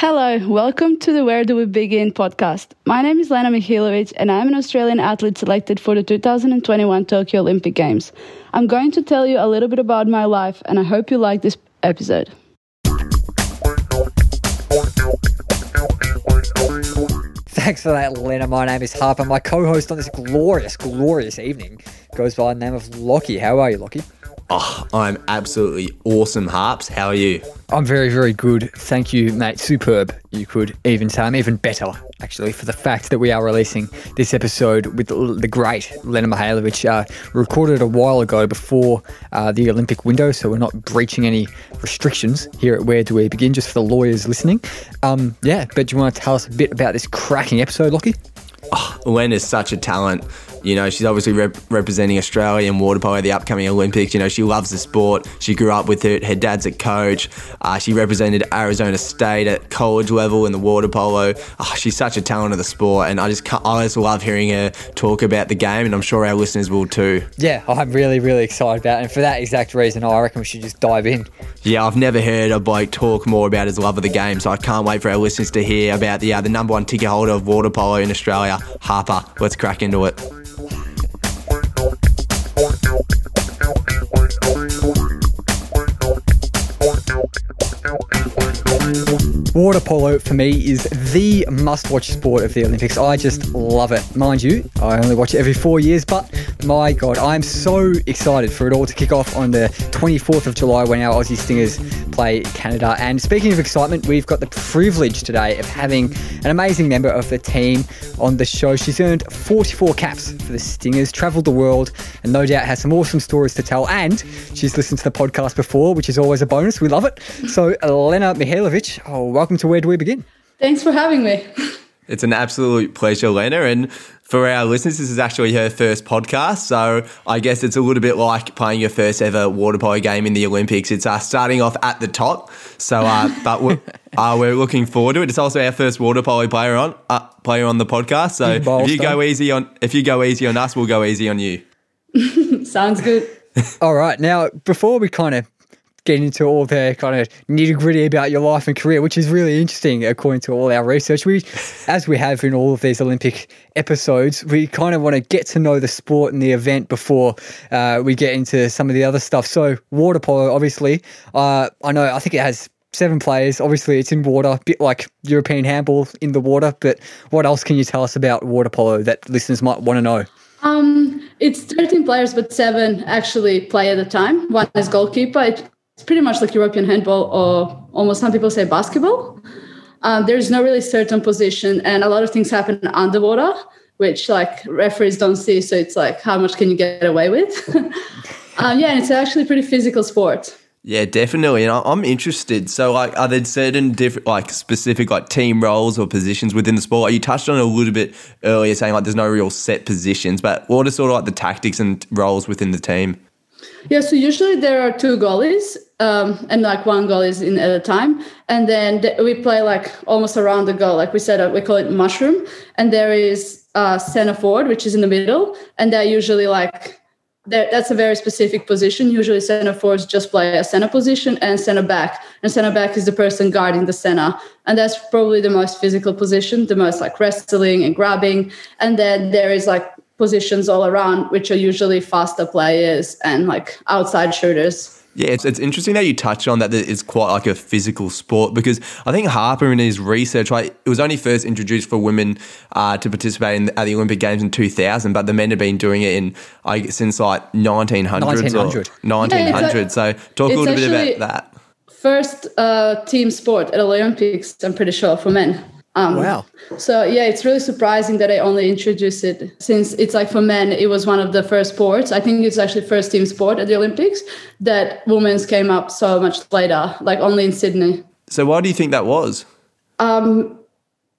Hello, welcome to the Where Do We Begin podcast. My name is Lena Mihailovic, and I'm an Australian athlete selected for the 2021 Tokyo Olympic Games. I'm going to tell you a little bit about my life, and I hope you like this episode. Thanks for that, Lena. My name is Harper. My co host on this glorious, glorious evening goes by the name of Lockie. How are you, Lockie? Oh, I'm absolutely awesome, Harps. How are you? I'm very, very good. Thank you, mate. Superb. You could even say I'm even better, actually, for the fact that we are releasing this episode with the great Lena Mihailovic. Uh, recorded a while ago before uh, the Olympic window, so we're not breaching any restrictions here at Where Do We Begin, just for the lawyers listening. Um, yeah, but do you want to tell us a bit about this cracking episode, Lockie? Oh, Len is such a talent. You know, she's obviously rep- representing Australia in water polo at the upcoming Olympics. You know, she loves the sport. She grew up with it. Her dad's a coach. Uh, she represented Arizona State at college level in the water polo. Oh, she's such a talent of the sport, and I just I just love hearing her talk about the game, and I'm sure our listeners will too. Yeah, I'm really really excited about it, and for that exact reason, I reckon we should just dive in. Yeah, I've never heard a bloke talk more about his love of the game, so I can't wait for our listeners to hear about the uh, the number one ticket holder of water polo in Australia, Harper. Let's crack into it out, out, out. Water polo for me is the must watch sport of the Olympics. I just love it. Mind you, I only watch it every four years, but my God, I'm so excited for it all to kick off on the 24th of July when our Aussie Stingers play Canada. And speaking of excitement, we've got the privilege today of having an amazing member of the team on the show. She's earned 44 caps for the Stingers, travelled the world, and no doubt has some awesome stories to tell. And she's listened to the podcast before, which is always a bonus. We love it. So, Elena Mihailovic, oh, welcome to Where Do We Begin? Thanks for having me. It's an absolute pleasure, Lena. And for our listeners, this is actually her first podcast. So I guess it's a little bit like playing your first ever water polo game in the Olympics. It's uh, starting off at the top. So, uh, but we're, uh, we're, looking forward to it. It's also our first water polo player on uh, player on the podcast. So if you go easy on if you go easy on us, we'll go easy on you. Sounds good. All right. Now, before we kind of get into all the kind of nitty gritty about your life and career, which is really interesting according to all our research. We, as we have in all of these Olympic episodes, we kind of want to get to know the sport and the event before uh, we get into some of the other stuff. So, water polo, obviously, uh, I know, I think it has seven players. Obviously, it's in water, a bit like European handball in the water. But what else can you tell us about water polo that listeners might want to know? Um, it's 13 players, but seven actually play at a time. One is goalkeeper. It, it's pretty much like European handball or almost some people say basketball. Um, there's no really certain position, and a lot of things happen underwater, which like referees don't see. So it's like, how much can you get away with? um, yeah, and it's actually a pretty physical sport. Yeah, definitely. And I'm interested. So, like, are there certain different, like, specific, like, team roles or positions within the sport? You touched on it a little bit earlier, saying like there's no real set positions, but what are sort of like the tactics and roles within the team? Yeah, so usually there are two goalies, um, and like one goal is in at a time, and then th- we play like almost around the goal. Like we said, uh, we call it mushroom, and there is a center forward, which is in the middle, and they're usually like that's a very specific position. Usually, center forwards just play a center position and center back, and center back is the person guarding the center, and that's probably the most physical position, the most like wrestling and grabbing, and then there is like positions all around, which are usually faster players and like outside shooters. Yeah, it's, it's interesting that you touch on that it's quite like a physical sport because I think Harper in his research, like it was only first introduced for women uh, to participate in the, at the Olympic Games in 2000, but the men have been doing it in I since like 1900s 1900. or 1900. Yeah, so talk a little bit about that. First uh, team sport at the Olympics, I'm pretty sure for men. Um, wow. So yeah, it's really surprising that I only introduced it since it's like for men, it was one of the first sports. I think it's actually first team sport at the Olympics that women's came up so much later, like only in Sydney. So why do you think that was? Um,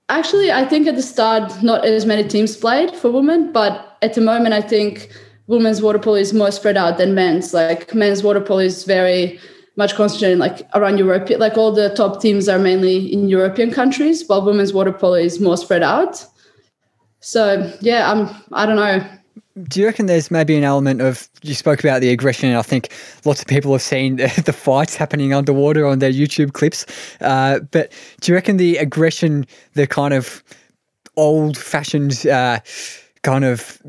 actually, I think at the start not as many teams played for women, but at the moment I think women's water polo is more spread out than men's. Like men's water polo is very much concentrated like around Europe. Like all the top teams are mainly in European countries, while women's water polo is more spread out. So yeah, I'm I don't know. do you reckon there's maybe an element of you spoke about the aggression and i think lots of people have seen the fights happening underwater on their youtube clips uh, but do you reckon the aggression the kind of old fashioned uh, kind of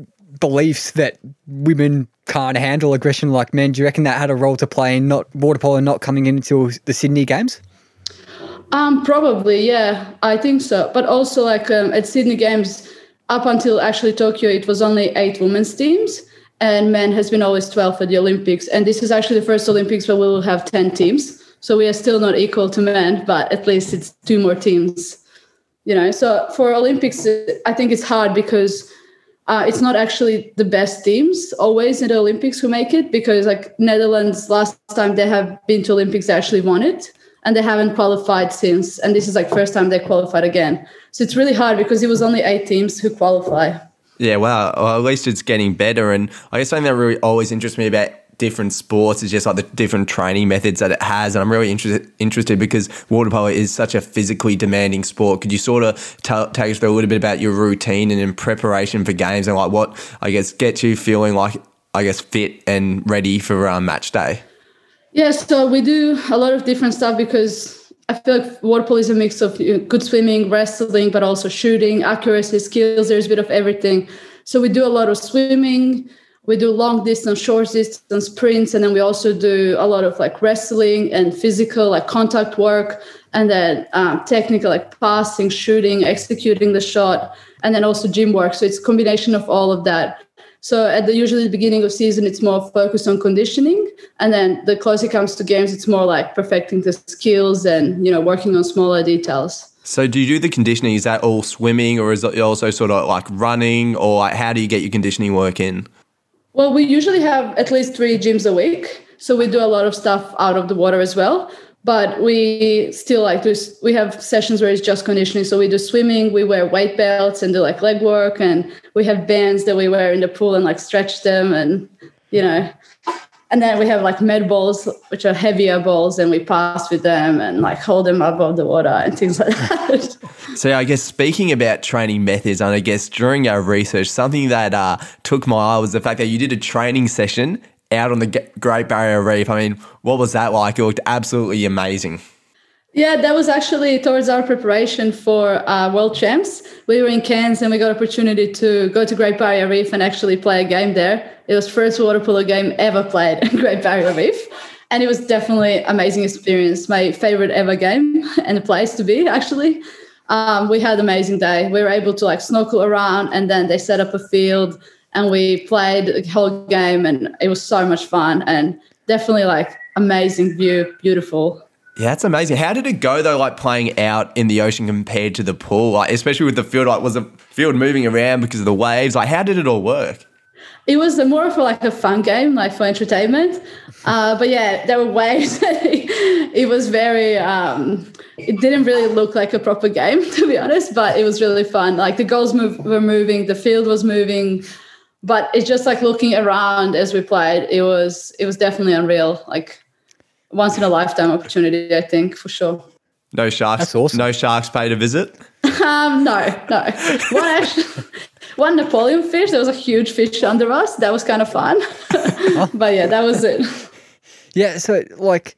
beliefs that women can't handle aggression like men do you reckon that had a role to play in not water polo not coming in until the sydney games um, probably, yeah, I think so. But also, like um, at Sydney Games, up until actually Tokyo, it was only eight women's teams, and men has been always 12 at the Olympics. And this is actually the first Olympics where we will have 10 teams. So we are still not equal to men, but at least it's two more teams. You know, so for Olympics, I think it's hard because uh, it's not actually the best teams always in the Olympics who make it because like Netherlands last time they have been to Olympics they actually won it and they haven't qualified since and this is like first time they qualified again. So it's really hard because it was only eight teams who qualify. Yeah. Well, at least it's getting better. And I guess something that really always interests me about different sports is just like the different training methods that it has. And I'm really interested interested because water polo is such a physically demanding sport. Could you sort of t- take us through a little bit about your routine and in preparation for games and like what I guess gets you feeling like I guess fit and ready for um, match day? Yeah, so we do a lot of different stuff because I feel like water polo is a mix of good swimming, wrestling, but also shooting, accuracy, skills. There's a bit of everything. So we do a lot of swimming. We do long distance, short distance sprints, and then we also do a lot of like wrestling and physical, like contact work, and then um, technical, like passing, shooting, executing the shot, and then also gym work. So it's a combination of all of that. So at the usually the beginning of season, it's more focused on conditioning, and then the closer it comes to games, it's more like perfecting the skills and you know working on smaller details. So do you do the conditioning? Is that all swimming, or is it also sort of like running, or like how do you get your conditioning work in? Well, we usually have at least three gyms a week, so we do a lot of stuff out of the water as well. But we still like to, we have sessions where it's just conditioning. So we do swimming we wear weight belts and do like leg work and we have bands that we wear in the pool and like stretch them and you know and then we have like med balls which are heavier balls and we pass with them and like hold them above the water and things like that so i guess speaking about training methods and i guess during our research something that uh, took my eye was the fact that you did a training session out on the Great Barrier Reef. I mean, what was that like? It looked absolutely amazing. Yeah, that was actually towards our preparation for uh, World Champs. We were in Cairns and we got opportunity to go to Great Barrier Reef and actually play a game there. It was first water polo game ever played at Great Barrier Reef. And it was definitely amazing experience. My favorite ever game and the place to be actually. Um, we had amazing day. We were able to like snorkel around and then they set up a field and we played the whole game and it was so much fun and definitely like amazing view beautiful yeah, that's amazing. How did it go though, like playing out in the ocean compared to the pool? Like, especially with the field, like was the field moving around because of the waves? Like, how did it all work? It was more of like a fun game, like for entertainment. Uh, but yeah, there were waves. it was very. Um, it didn't really look like a proper game, to be honest. But it was really fun. Like the goals move, were moving, the field was moving but it's just like looking around as we played it was it was definitely unreal like once in a lifetime opportunity i think for sure. No sharks awesome. no sharks paid a visit? Um no no. One actually, one napoleon fish there was a huge fish under us. That was kind of fun but yeah that was it. Yeah so like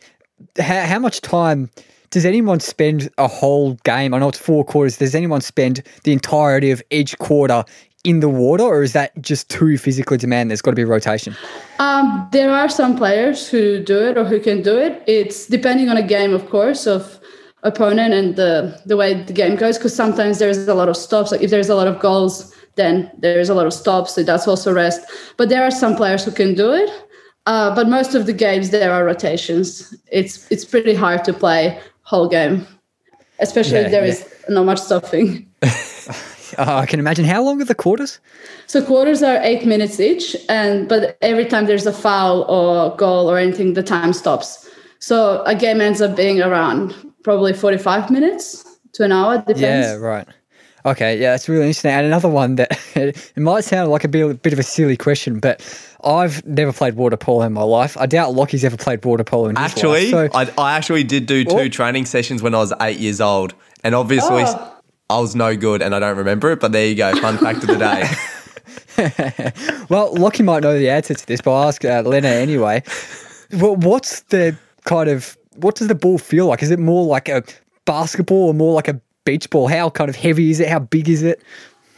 how, how much time does anyone spend a whole game? I know it's four quarters. Does anyone spend the entirety of each quarter in the water, or is that just too physically demanding? There's got to be rotation. Um, there are some players who do it or who can do it. It's depending on a game, of course, of opponent and the the way the game goes. Because sometimes there's a lot of stops. Like if there's a lot of goals, then there's a lot of stops. So that's also rest. But there are some players who can do it. Uh, but most of the games there are rotations. It's it's pretty hard to play whole game, especially yeah, if there yeah. is not much stopping. Uh, I can imagine. How long are the quarters? So quarters are eight minutes each, and but every time there's a foul or goal or anything, the time stops. So a game ends up being around probably forty-five minutes to an hour. Depends. Yeah, right. Okay, yeah, that's really interesting. And another one that it might sound like a bit, a bit of a silly question, but I've never played water polo in my life. I doubt Lockie's ever played water polo in actually, his life. So, I, I actually did do two oh. training sessions when I was eight years old, and obviously. Oh I was no good and I don't remember it, but there you go. Fun fact of the day. well, Lockie might know the answer to this, but I'll ask uh, Lena anyway. Well, what's the kind of what does the ball feel like? Is it more like a basketball or more like a beach ball? How kind of heavy is it? How big is it?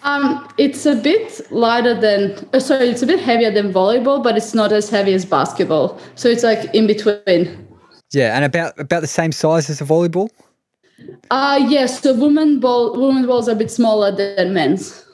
Um, it's a bit lighter than, uh, sorry, it's a bit heavier than volleyball, but it's not as heavy as basketball. So it's like in between. Yeah, and about about the same size as a volleyball. Uh yes, the women ball, women's balls are a bit smaller than men's.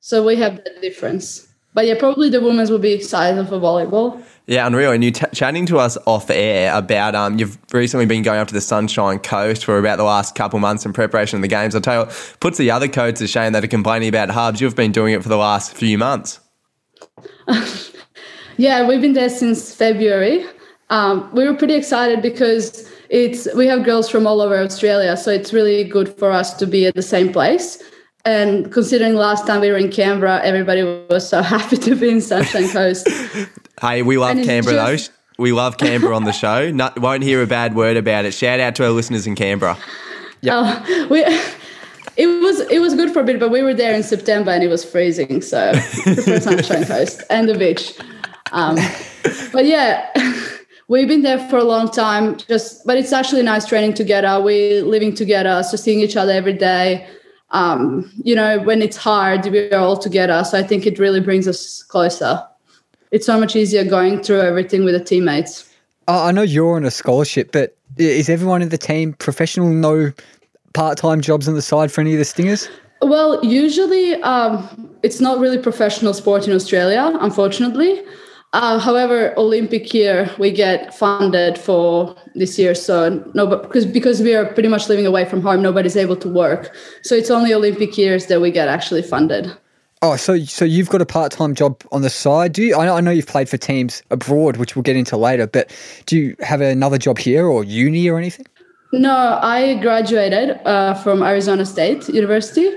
So we have that difference. But yeah, probably the women's will be size of a volleyball. Yeah, unreal. And you t- chatting to us off air about um, you've recently been going up to the Sunshine Coast for about the last couple months in preparation of the games. I'll tell you what, puts the other codes to shame that are complaining about hubs. You've been doing it for the last few months. yeah, we've been there since February. Um, we were pretty excited because it's we have girls from all over Australia, so it's really good for us to be at the same place. And considering last time we were in Canberra, everybody was so happy to be in Sunshine Coast. hey, we love Canberra just, though. We love Canberra on the show. Not, won't hear a bad word about it. Shout out to our listeners in Canberra. Yeah, uh, we. It was it was good for a bit, but we were there in September and it was freezing. So prefer Sunshine Coast and the beach. Um, but yeah, we've been there for a long time. Just but it's actually nice training together. We're living together, so seeing each other every day um, you know, when it's hard, we are all together. So I think it really brings us closer. It's so much easier going through everything with the teammates. I know you're on a scholarship, but is everyone in the team professional? No part time jobs on the side for any of the Stingers? Well, usually um, it's not really professional sport in Australia, unfortunately. Uh, however, Olympic year we get funded for this year, so no, but because because we are pretty much living away from home, nobody's able to work. So it's only Olympic years that we get actually funded. Oh, so so you've got a part time job on the side? Do you? I know, I know you've played for teams abroad, which we'll get into later. But do you have another job here or uni or anything? No, I graduated uh, from Arizona State University,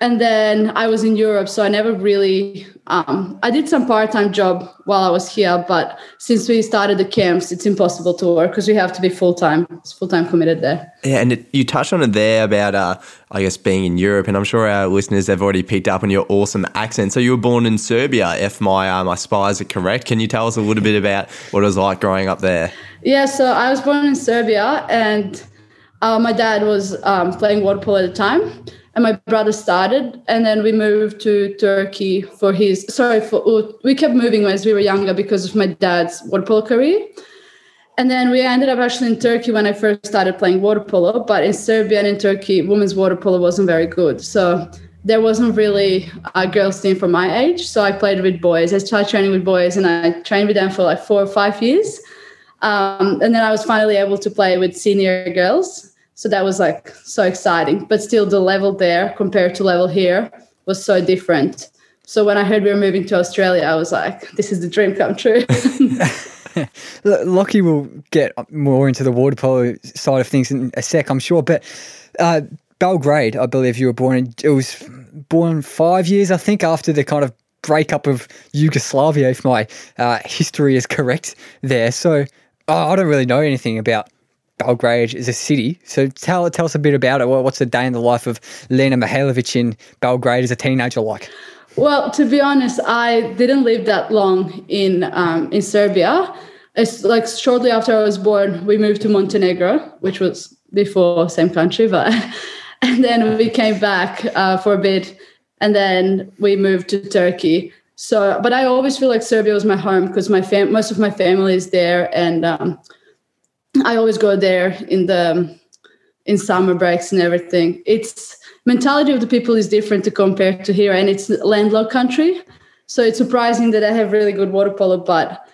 and then I was in Europe, so I never really. Um, I did some part-time job while I was here, but since we started the camps, it's impossible to work because we have to be full-time, It's full-time committed there. Yeah, and it, you touched on it there about, uh, I guess, being in Europe, and I'm sure our listeners have already picked up on your awesome accent. So you were born in Serbia, if my uh, my spies are correct. Can you tell us a little bit about what it was like growing up there? Yeah, so I was born in Serbia, and uh, my dad was um, playing water polo at the time and my brother started and then we moved to turkey for his sorry for we kept moving as we were younger because of my dad's water polo career. And then we ended up actually in turkey when i first started playing water polo but in serbia and in turkey women's water polo wasn't very good. So there wasn't really a girls team for my age. So i played with boys. I started training with boys and i trained with them for like four or five years. Um, and then i was finally able to play with senior girls so that was like so exciting. But still, the level there compared to level here was so different. So when I heard we were moving to Australia, I was like, this is the dream come true. Lockie will get more into the water polo side of things in a sec, I'm sure. But uh, Belgrade, I believe you were born in, it was born five years, I think, after the kind of breakup of Yugoslavia, if my uh, history is correct there. So I don't really know anything about Belgrade is a city. So tell tell us a bit about it. What's the day in the life of Lena Mihailovic in Belgrade as a teenager like? Well, to be honest, I didn't live that long in um, in Serbia. It's like shortly after I was born, we moved to Montenegro, which was before same country, but and then we came back uh, for a bit, and then we moved to Turkey. So, but I always feel like Serbia was my home because my fam- most of my family is there, and um, I always go there in the in summer breaks and everything. It's mentality of the people is different to compare to here, and it's landlocked country. So it's surprising that I have really good water polo, but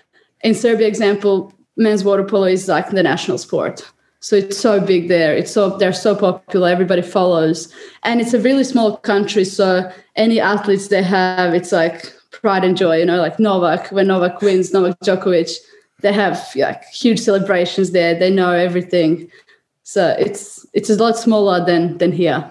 in Serbia, example, men's water polo is like the national sport. So it's so big there. It's so they're so popular. Everybody follows, and it's a really small country. So any athletes they have, it's like pride and joy. You know, like Novak when Novak wins, Novak Djokovic they have like huge celebrations there. They know everything, so it's it's a lot smaller than than here.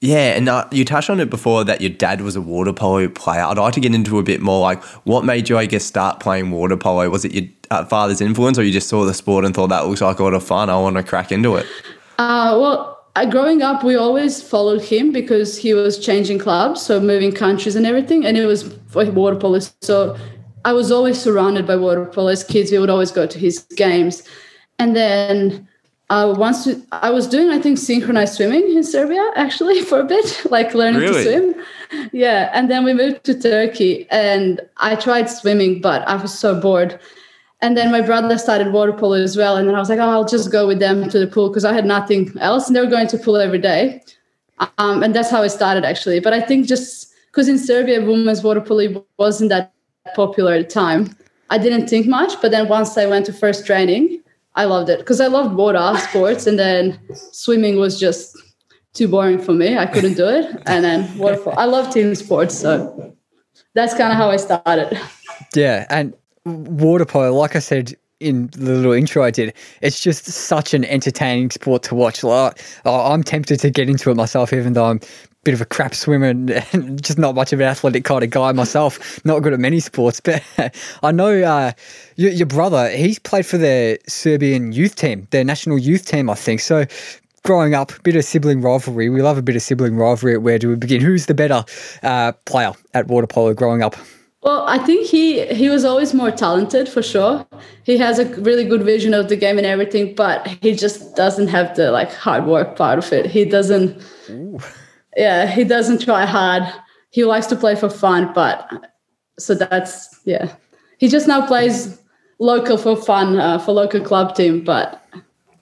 Yeah, and uh, you touched on it before that your dad was a water polo player. I'd like to get into a bit more like what made you, I guess, start playing water polo? Was it your uh, father's influence, or you just saw the sport and thought that looks like a lot of fun? I want to crack into it. Uh, well, uh, growing up, we always followed him because he was changing clubs, so moving countries and everything, and it was for water polo. So I was always surrounded by water polo. As kids, we would always go to his games, and then uh, once I was doing, I think, synchronized swimming in Serbia actually for a bit, like learning Really? to swim. Yeah, and then we moved to Turkey, and I tried swimming, but I was so bored. And then my brother started water polo as well, and then I was like, oh, I'll just go with them to the pool because I had nothing else, and they were going to pool every day, um, and that's how it started actually. But I think just because in Serbia, women's water polo wasn't that popular at the time, I didn't think much. But then once I went to first training, I loved it because I loved water sports, and then swimming was just too boring for me. I couldn't do it, and then water polo. I love team sports, so that's kind of how I started. Yeah, and water polo, like I said in the little intro I did, it's just such an entertaining sport to watch. Like, I'm tempted to get into it myself, even though I'm bit of a crap swimmer and, and just not much of an athletic kind of guy myself. Not good at many sports, but I know uh, your, your brother. He's played for the Serbian youth team, their national youth team, I think. So. Growing up, a bit of sibling rivalry. We love a bit of sibling rivalry. Where do we begin? Who's the better uh, player at water polo growing up? Well, I think he he was always more talented for sure. He has a really good vision of the game and everything, but he just doesn't have the like hard work part of it. He doesn't. Yeah, he doesn't try hard. He likes to play for fun, but so that's yeah. He just now plays local for fun uh, for local club team, but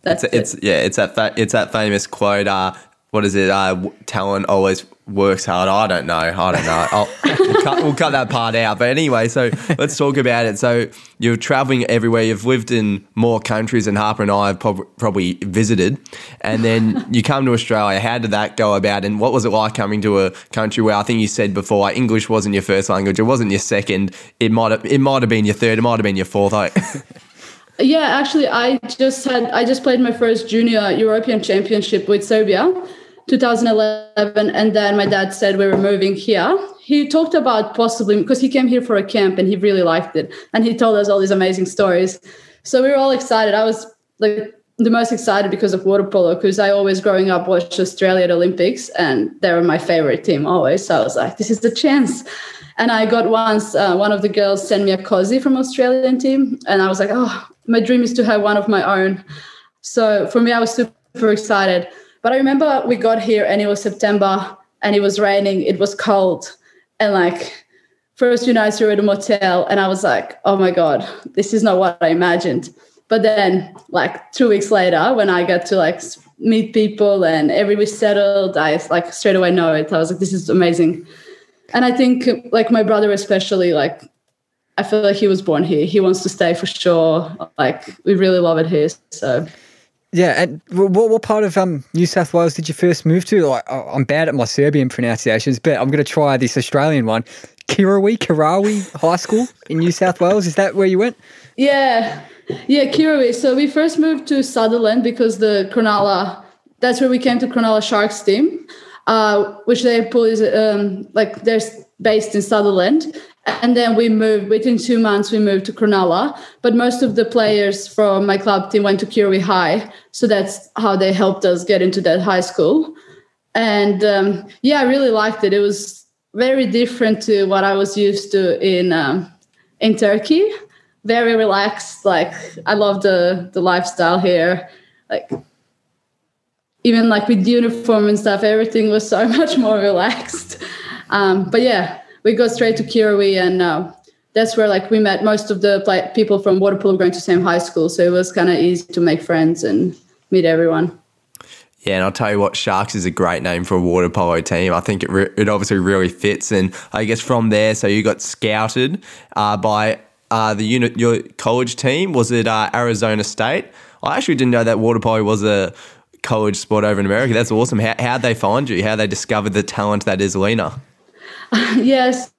that's It's, it. it's yeah, it's that fa- it's that famous quote. Uh, what is it? Uh, talent always works hard. I don't know. I don't know. I'll, we'll, cut, we'll cut that part out. But anyway, so let's talk about it. So you're traveling everywhere. You've lived in more countries than Harper and I have prob- probably visited, and then you come to Australia. How did that go about? And what was it like coming to a country where I think you said before like, English wasn't your first language. It wasn't your second. It might have. It might have been your third. It might have been your fourth. Like, Yeah, actually, I just had I just played my first junior European Championship with Serbia, 2011, and then my dad said we were moving here. He talked about possibly because he came here for a camp and he really liked it, and he told us all these amazing stories. So we were all excited. I was like the most excited because of water polo because I always growing up watched Australia at Olympics and they were my favorite team always. So I was like, this is the chance. And I got once uh, one of the girls sent me a cozy from Australian team, and I was like, oh, my dream is to have one of my own. So for me, I was super excited. But I remember we got here and it was September and it was raining. It was cold, and like first few nights we were at a motel, and I was like, oh my god, this is not what I imagined. But then, like two weeks later, when I got to like meet people and everybody settled, I like straight away know it. I was like, this is amazing. And I think like my brother especially, like I feel like he was born here. He wants to stay for sure. Like we really love it here. So Yeah, and what what part of um New South Wales did you first move to? Like, I'm bad at my Serbian pronunciations, but I'm going to try this Australian one. Kirrawee, Kirrawee High School in New South Wales. Is that where you went? Yeah, yeah, Kirrawee. So we first moved to Sutherland because the Cronulla, that's where we came to Cronulla Sharks team, uh, which they pull is um, like they're based in Sutherland. And then we moved within two months. We moved to Cronulla, but most of the players from my club team went to Kirrawee High, so that's how they helped us get into that high school. And um, yeah, I really liked it. It was very different to what I was used to in um, in Turkey. Very relaxed. Like I love the the lifestyle here. Like even like with uniform and stuff, everything was so much more relaxed. Um, but yeah, we go straight to Kirrawee, and uh, that's where like we met most of the people from water polo going to same high school. So it was kind of easy to make friends and meet everyone. Yeah, and I'll tell you what, Sharks is a great name for a water polo team. I think it, re- it obviously really fits. And I guess from there, so you got scouted uh, by uh, the unit, your college team. Was it uh, Arizona State? I actually didn't know that water polo was a college sport over in America. That's awesome. How, how'd they find you? How they discovered the talent that is Lena? Yes,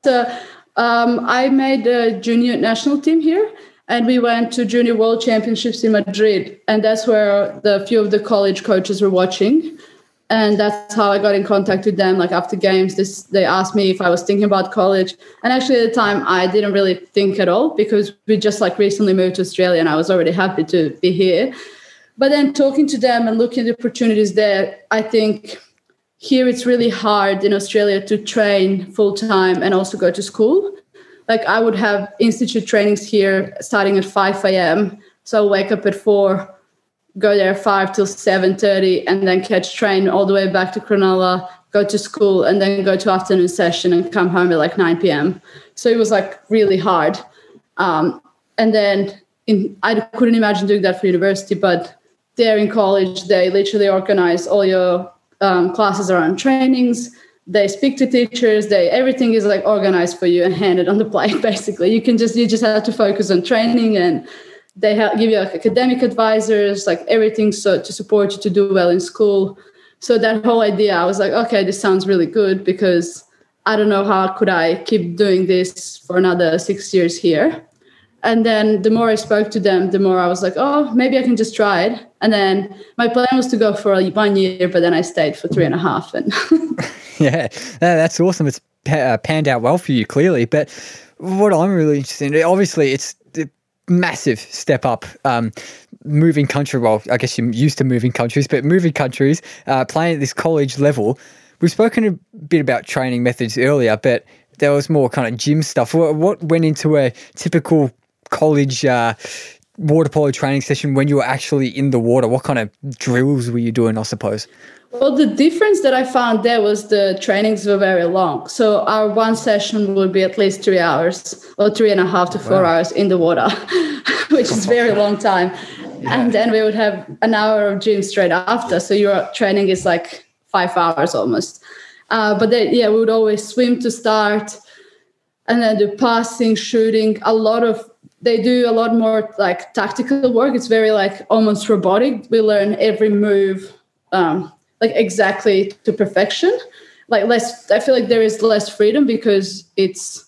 um, I made a junior national team here, and we went to junior world championships in Madrid, and that's where the few of the college coaches were watching, and that's how I got in contact with them. Like after games, this they asked me if I was thinking about college, and actually at the time I didn't really think at all because we just like recently moved to Australia, and I was already happy to be here. but then talking to them and looking at the opportunities there, I think here it's really hard in Australia to train full time and also go to school. Like I would have institute trainings here starting at 5 a.m. So I'll wake up at 4, go there 5 till 7.30 and then catch train all the way back to Cronulla, go to school and then go to afternoon session and come home at like 9 p.m. So it was like really hard. Um, and then in, I couldn't imagine doing that for university, but there in college, they literally organize all your um, classes around trainings. They speak to teachers. They everything is like organized for you and handed on the plate. Basically, you can just you just have to focus on training, and they have, give you like academic advisors, like everything, so to support you to do well in school. So that whole idea, I was like, okay, this sounds really good because I don't know how could I keep doing this for another six years here. And then the more I spoke to them, the more I was like, oh, maybe I can just try it. And then my plan was to go for one year, but then I stayed for three and a half. And yeah, that's awesome. It's uh, panned out well for you, clearly. But what I'm really interested in, obviously, it's massive step up. Um, moving country, well, I guess you're used to moving countries, but moving countries, uh, playing at this college level. We've spoken a bit about training methods earlier, but there was more kind of gym stuff. What went into a typical college uh, water polo training session when you were actually in the water? What kind of drills were you doing, I suppose? Well, the difference that I found there was the trainings were very long. So our one session would be at least three hours or three and a half to four wow. hours in the water, which is very long time. Yeah. And then we would have an hour of gym straight after. So your training is like five hours almost. Uh, but then, yeah, we would always swim to start and then do passing, shooting, a lot of they do a lot more like tactical work. It's very like almost robotic. We learn every move um, like exactly to perfection. Like less, I feel like there is less freedom because it's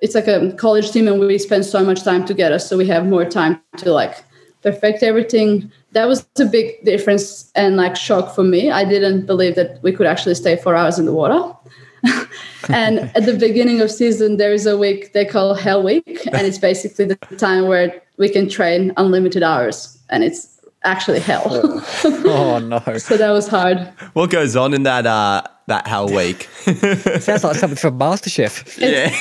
it's like a college team and we spend so much time together, so we have more time to like perfect everything. That was a big difference and like shock for me. I didn't believe that we could actually stay four hours in the water. And at the beginning of season, there is a week they call Hell Week, and it's basically the time where we can train unlimited hours, and it's actually hell. oh no! so that was hard. What goes on in that uh, that Hell Week? Sounds like something from MasterChef. Yeah.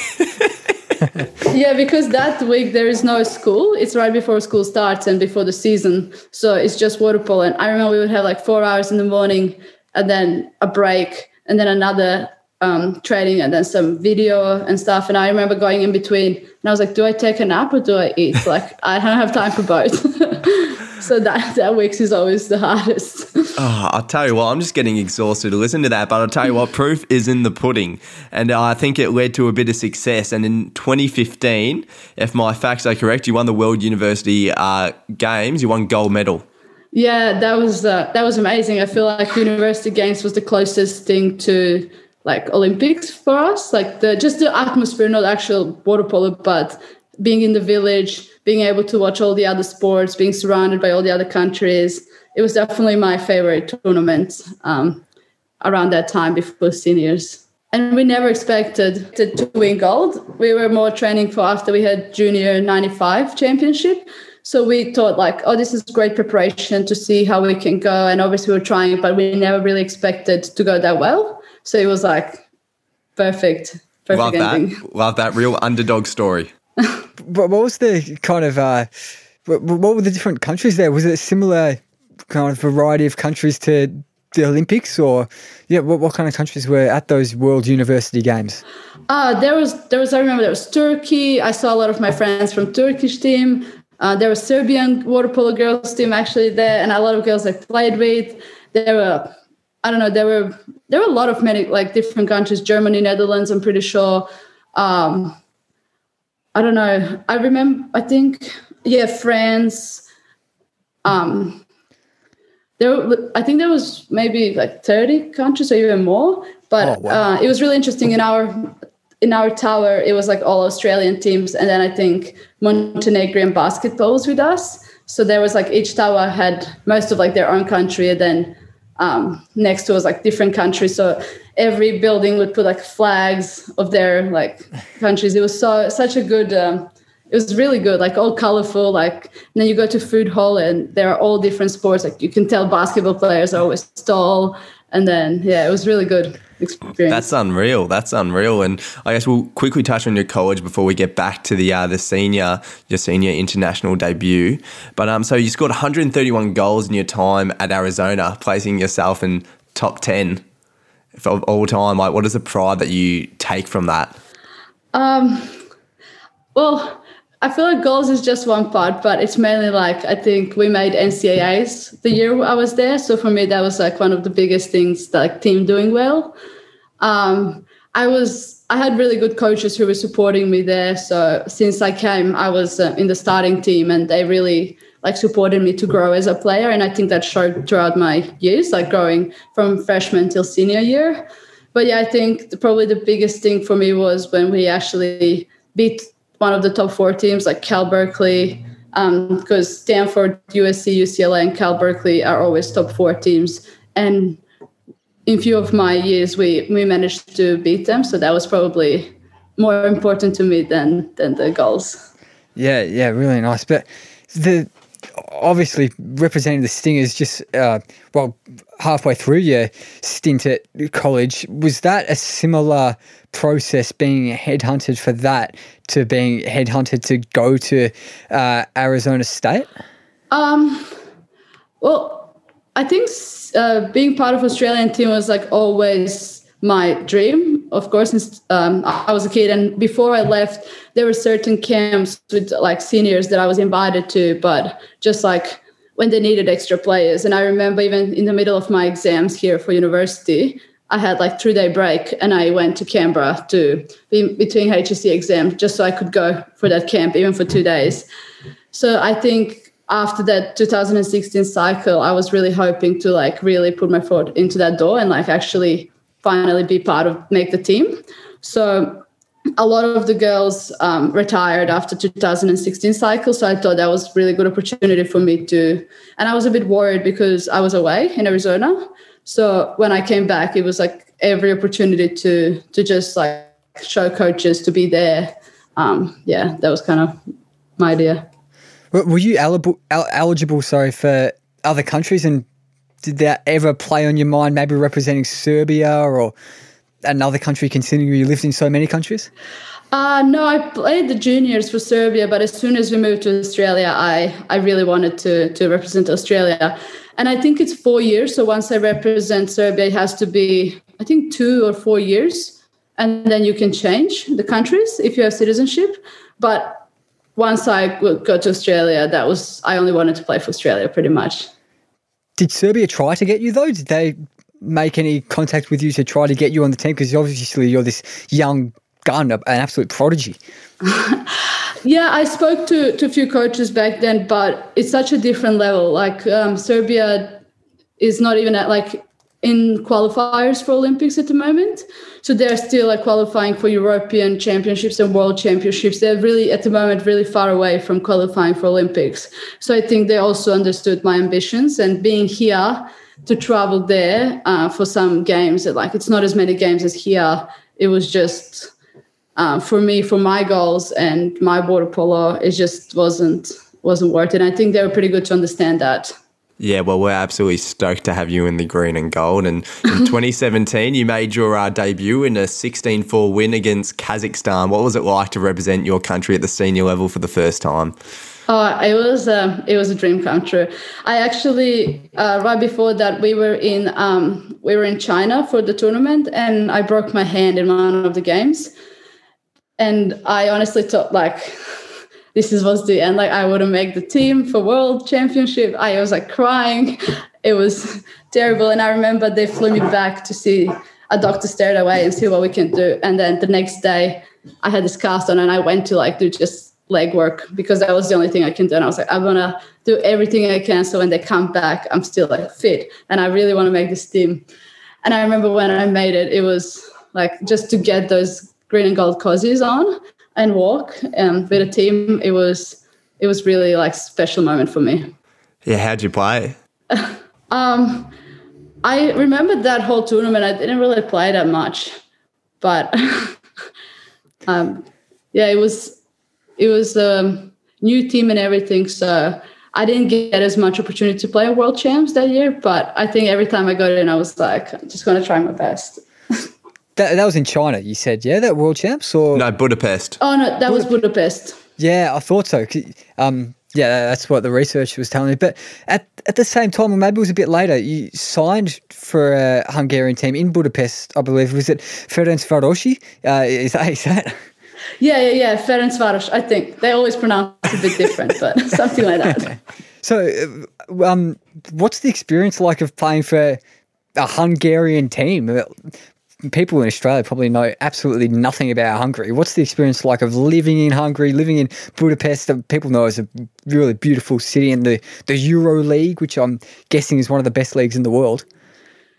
yeah, because that week there is no school. It's right before school starts and before the season. So it's just water polo. And I remember we would have like four hours in the morning and then a break and then another um, training and then some video and stuff. And I remember going in between and I was like, do I take a nap or do I eat? Like, I don't have time for both. so that, that week is always the hardest. oh, I'll tell you what, I'm just getting exhausted to listen to that. But I'll tell you what, proof is in the pudding. And I think it led to a bit of success. And in 2015, if my facts are correct, you won the World University uh, Games, you won gold medal. Yeah, that was uh, that was amazing. I feel like University Games was the closest thing to like Olympics for us, like the just the atmosphere, not actual water polo, but being in the village, being able to watch all the other sports, being surrounded by all the other countries. It was definitely my favorite tournament um, around that time before seniors. And we never expected to, win gold. We were more training for after we had junior 95 championship. So we thought like, oh, this is great preparation to see how we can go. And obviously we were trying, but we never really expected to go that well. So it was like perfect. perfect Love ending. that. Love that real underdog story. But what was the kind of uh, what were the different countries there? Was it a similar kind of variety of countries to the Olympics, or yeah, what, what kind of countries were at those World University Games? Uh, there was there was I remember there was Turkey. I saw a lot of my friends from Turkish team. Uh, there was Serbian water polo girls team actually there, and a lot of girls I played with. There were I don't know. There were there were a lot of many like different countries. Germany, Netherlands. I'm pretty sure. Um, I don't know. I remember. I think yeah, France. Um, there, I think there was maybe like 30 countries or even more. But oh, wow. uh, it was really interesting in our in our tower. It was like all Australian teams, and then I think Montenegrin basketball was with us. So there was like each tower had most of like their own country, and then um, next to us like different countries so every building would put like flags of their like countries it was so such a good um, it was really good, like all colorful. Like then you go to food hall and there are all different sports. Like you can tell basketball players are always tall, and then yeah, it was really good experience. That's unreal. That's unreal. And I guess we'll quickly touch on your college before we get back to the uh, the senior your senior international debut. But um, so you scored 131 goals in your time at Arizona, placing yourself in top 10 of all time. Like, what is the pride that you take from that? Um, well. I feel like goals is just one part, but it's mainly like I think we made NCAAs the year I was there. So for me, that was like one of the biggest things, like team doing well. Um, I was I had really good coaches who were supporting me there. So since I came, I was uh, in the starting team, and they really like supported me to grow as a player. And I think that showed throughout my years, like growing from freshman till senior year. But yeah, I think probably the biggest thing for me was when we actually beat one of the top four teams like Cal Berkeley, because um, Stanford, USC, UCLA, and Cal Berkeley are always top four teams. And in few of my years, we we managed to beat them. So that was probably more important to me than than the goals. Yeah, yeah, really nice. But the obviously representing the Stingers just uh, well halfway through your stint at college was that a similar process being headhunted for that to being headhunted to go to uh, Arizona State? Um, well, I think uh, being part of Australian team was like always my dream. Of course, since um, I was a kid, and before I left, there were certain camps with like seniors that I was invited to, but just like when they needed extra players. And I remember even in the middle of my exams here for university, I had like three day break and I went to Canberra to be between HSC exams just so I could go for that camp even for two days. So I think after that 2016 cycle, I was really hoping to like really put my foot into that door and like actually finally be part of make the team. So a lot of the girls um, retired after 2016 cycle so i thought that was really good opportunity for me to and i was a bit worried because i was away in arizona. So when i came back it was like every opportunity to to just like show coaches to be there. Um, yeah that was kind of my idea. Were you eligible, eligible sorry for other countries and did that ever play on your mind, maybe representing Serbia or another country, considering you lived in so many countries? Uh, no, I played the juniors for Serbia, but as soon as we moved to Australia, I, I really wanted to, to represent Australia. And I think it's four years. So once I represent Serbia, it has to be, I think, two or four years. And then you can change the countries if you have citizenship. But once I go to Australia, that was, I only wanted to play for Australia pretty much. Did Serbia try to get you though? Did they make any contact with you to try to get you on the team? Because obviously you're this young gun, an absolute prodigy. yeah, I spoke to, to a few coaches back then, but it's such a different level. Like um, Serbia is not even at like in qualifiers for Olympics at the moment. So they're still like qualifying for European championships and world championships. They're really at the moment really far away from qualifying for Olympics. So I think they also understood my ambitions and being here to travel there uh, for some games. Like it's not as many games as here. It was just uh, for me for my goals and my water polo. It just wasn't wasn't worth it. And I think they were pretty good to understand that. Yeah, well, we're absolutely stoked to have you in the green and gold. And in 2017, you made your uh, debut in a 16 4 win against Kazakhstan. What was it like to represent your country at the senior level for the first time? Oh, it was a it was a dream come true. I actually uh, right before that we were in um, we were in China for the tournament, and I broke my hand in one of the games, and I honestly thought like this is was the end. Like I wouldn't make the team for world championship. I was like crying. It was terrible. And I remember they flew me back to see a doctor straight away and see what we can do. And then the next day I had this cast on and I went to like do just leg work because that was the only thing I can do. And I was like, I'm gonna do everything I can so when they come back, I'm still like fit. And I really want to make this team. And I remember when I made it, it was like just to get those green and gold cozies on and walk um, with a team, it was it was really like special moment for me. Yeah, how'd you play? um, I remember that whole tournament. I didn't really play that much, but um, yeah, it was it was a new team and everything. So I didn't get as much opportunity to play World Champs that year, but I think every time I got in, I was like, I'm just going to try my best. That, that was in China, you said, yeah, that World Champs? or No, Budapest. Oh, no, that was Budapest. Yeah, I thought so. Um, yeah, that's what the research was telling me. But at, at the same time, or maybe it was a bit later, you signed for a Hungarian team in Budapest, I believe. Was it Ferencvárosi? Uh, is, that, is that? Yeah, yeah, yeah. Ferencváros, I think. They always pronounce it a bit different, but something like that. So, uh, um, what's the experience like of playing for a Hungarian team? People in Australia probably know absolutely nothing about Hungary. What's the experience like of living in Hungary, living in Budapest? People know is a really beautiful city, and the the Euro League, which I'm guessing is one of the best leagues in the world.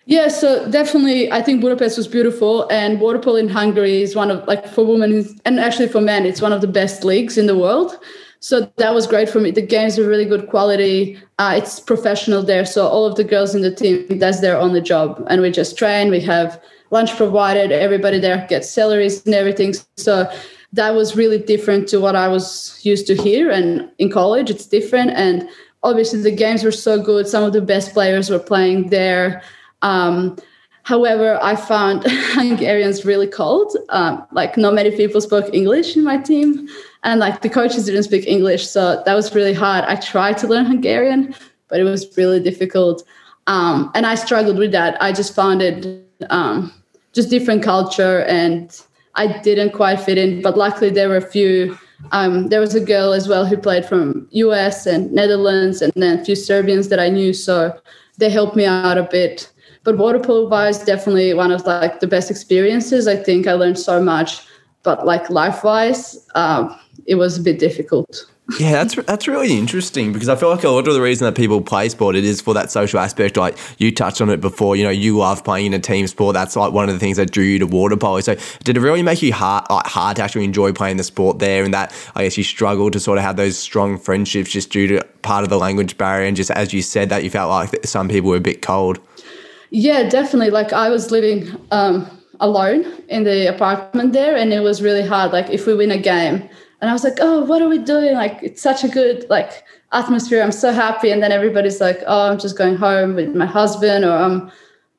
Yeah, so definitely, I think Budapest was beautiful, and water polo in Hungary is one of like for women and actually for men, it's one of the best leagues in the world. So that was great for me. The games are really good quality. Uh, it's professional there, so all of the girls in the team that's their only job, and we just train. We have lunch provided. Everybody there gets salaries and everything. So that was really different to what I was used to here, and in college it's different. And obviously the games were so good. Some of the best players were playing there. Um, however, I found Hungarians really cold. Um, like not many people spoke English in my team, and like the coaches didn't speak English, so that was really hard. I tried to learn Hungarian, but it was really difficult, um, and I struggled with that. I just found it um, just different culture, and I didn't quite fit in. But luckily, there were a few. Um, there was a girl as well who played from US and Netherlands, and then a few Serbians that I knew, so they helped me out a bit but water polo wise definitely one of like the best experiences i think i learned so much but like life wise um, it was a bit difficult Yeah, that's that's really interesting because I feel like a lot of the reason that people play sport it is for that social aspect. Like you touched on it before, you know, you love playing in a team sport. That's like one of the things that drew you to water polo. So did it really make you hard like hard to actually enjoy playing the sport there? And that I guess you struggled to sort of have those strong friendships just due to part of the language barrier and just as you said that you felt like some people were a bit cold. Yeah, definitely. Like I was living um, alone in the apartment there, and it was really hard. Like if we win a game, and I was like, "Oh, what are we doing? Like it's such a good like atmosphere. I'm so happy." And then everybody's like, "Oh, I'm just going home with my husband," or I'm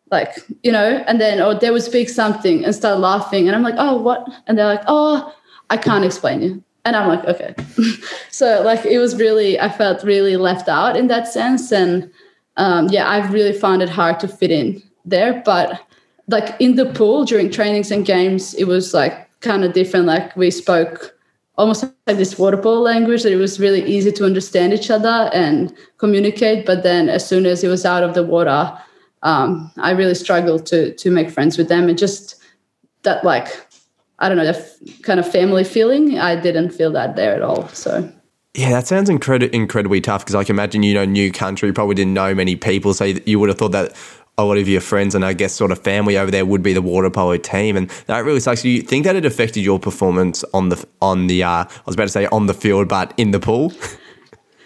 like, you know, and then or they would speak something and start laughing, and I'm like, "Oh, what?" And they're like, "Oh, I can't explain you." And I'm like, okay. so like it was really, I felt really left out in that sense, and um, yeah, I've really found it hard to fit in there. But like in the pool during trainings and games, it was like kind of different. Like we spoke almost like this water language that it was really easy to understand each other and communicate. But then as soon as it was out of the water, um, I really struggled to to make friends with them. And just that like I don't know, the f- kind of family feeling, I didn't feel that there at all. So Yeah, that sounds incredi- incredibly tough because I can imagine, you know, new country, probably didn't know many people. So you would have thought that a lot of your friends and I guess sort of family over there would be the water polo team. And that really sucks. Do you think that it affected your performance on the, on the, uh, I was about to say on the field, but in the pool?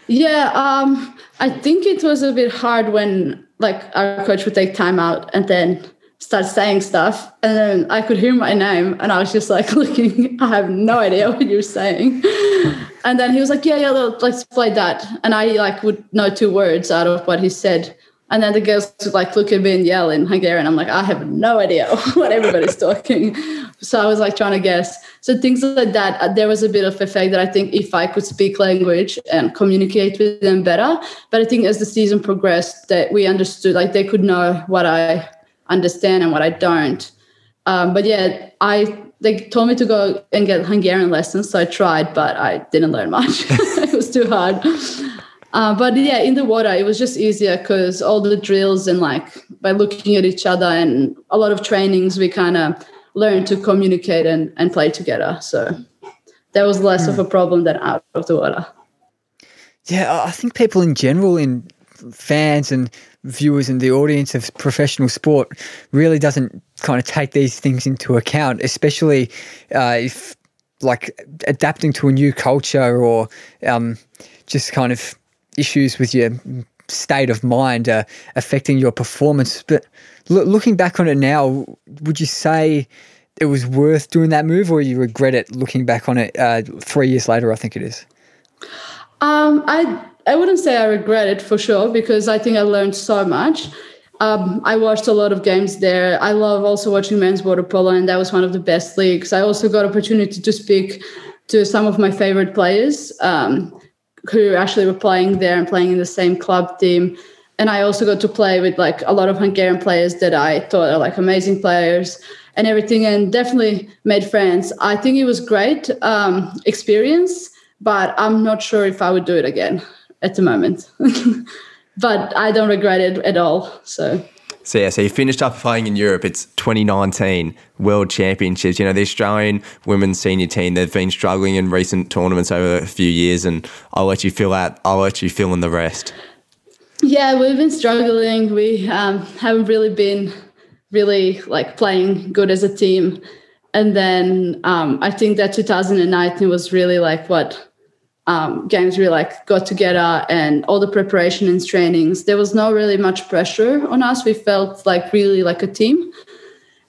Yeah, um, I think it was a bit hard when like our coach would take time out and then start saying stuff, and then I could hear my name, and I was just like looking. I have no idea what you're saying. And then he was like, "Yeah, yeah, let's play that," and I like would know two words out of what he said. And then the girls would like look at me and yell in Hungarian. I'm like, I have no idea what everybody's talking. So I was like trying to guess. So things like that, uh, there was a bit of effect that I think if I could speak language and communicate with them better. But I think as the season progressed, that we understood, like they could know what I understand and what I don't. Um, but yeah, I they told me to go and get Hungarian lessons, so I tried, but I didn't learn much. it was too hard. Uh, but yeah, in the water, it was just easier because all the drills and like by looking at each other and a lot of trainings, we kind of learned to communicate and, and play together. So that was less of a problem than out of the water. Yeah, I think people in general, in fans and viewers and the audience of professional sport, really doesn't kind of take these things into account, especially uh, if like adapting to a new culture or um, just kind of issues with your state of mind uh, affecting your performance. But lo- looking back on it now, would you say it was worth doing that move, or you regret it looking back on it uh, three years later? I think it is. Um, I I wouldn't say I regret it for sure because I think I learned so much. Um, I watched a lot of games there. I love also watching men's water polo, and that was one of the best leagues. I also got opportunity to speak to some of my favorite players um, who actually were playing there and playing in the same club team. And I also got to play with like a lot of Hungarian players that I thought are like amazing players and everything, and definitely made friends. I think it was great um, experience, but I'm not sure if I would do it again at the moment. but I don't regret it at all. So. So yeah, so you finished up playing in Europe. It's 2019 World Championships. You know the Australian women's senior team. They've been struggling in recent tournaments over a few years, and I'll let you fill out. I'll let you fill in the rest. Yeah, we've been struggling. We um, haven't really been really like playing good as a team, and then um, I think that 2019 was really like what um, games we like got together and all the preparation and trainings. There was no really much pressure on us. We felt like really like a team.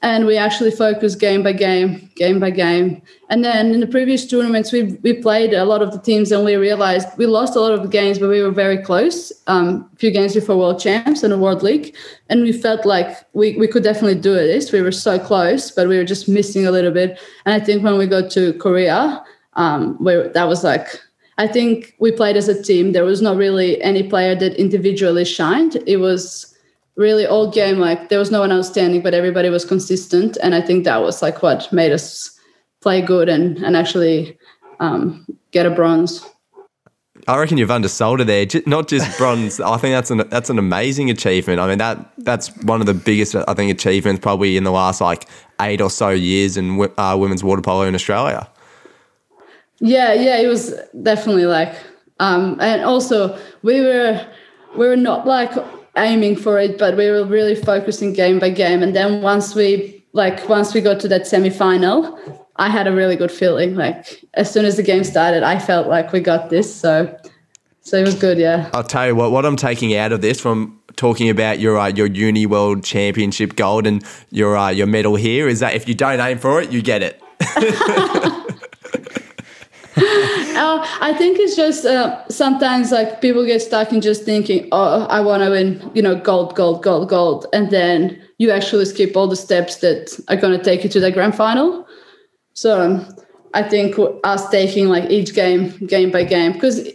And we actually focused game by game, game by game. And then in the previous tournaments, we, we played a lot of the teams and we realized we lost a lot of the games, but we were very close. Um, a few games before World Champs and the World League. And we felt like we, we could definitely do this. We were so close, but we were just missing a little bit. And I think when we got to Korea, um, where that was like I think we played as a team. There was not really any player that individually shined. It was really all game like there was no one outstanding, but everybody was consistent. And I think that was like what made us play good and and actually um, get a bronze. I reckon you've undersold it there. Not just bronze. I think that's an that's an amazing achievement. I mean that that's one of the biggest I think achievements probably in the last like eight or so years in uh, women's water polo in Australia. Yeah, yeah, it was definitely like, um, and also we were we were not like aiming for it, but we were really focusing game by game. And then once we like once we got to that semi final, I had a really good feeling. Like as soon as the game started, I felt like we got this. So so it was good. Yeah. I'll tell you what. What I'm taking out of this from talking about your uh, your uni world championship gold and your uh, your medal here is that if you don't aim for it, you get it. I think it's just uh, sometimes like people get stuck in just thinking, oh, I want to win, you know, gold, gold, gold, gold. And then you actually skip all the steps that are going to take you to the grand final. So um, I think us taking like each game, game by game, because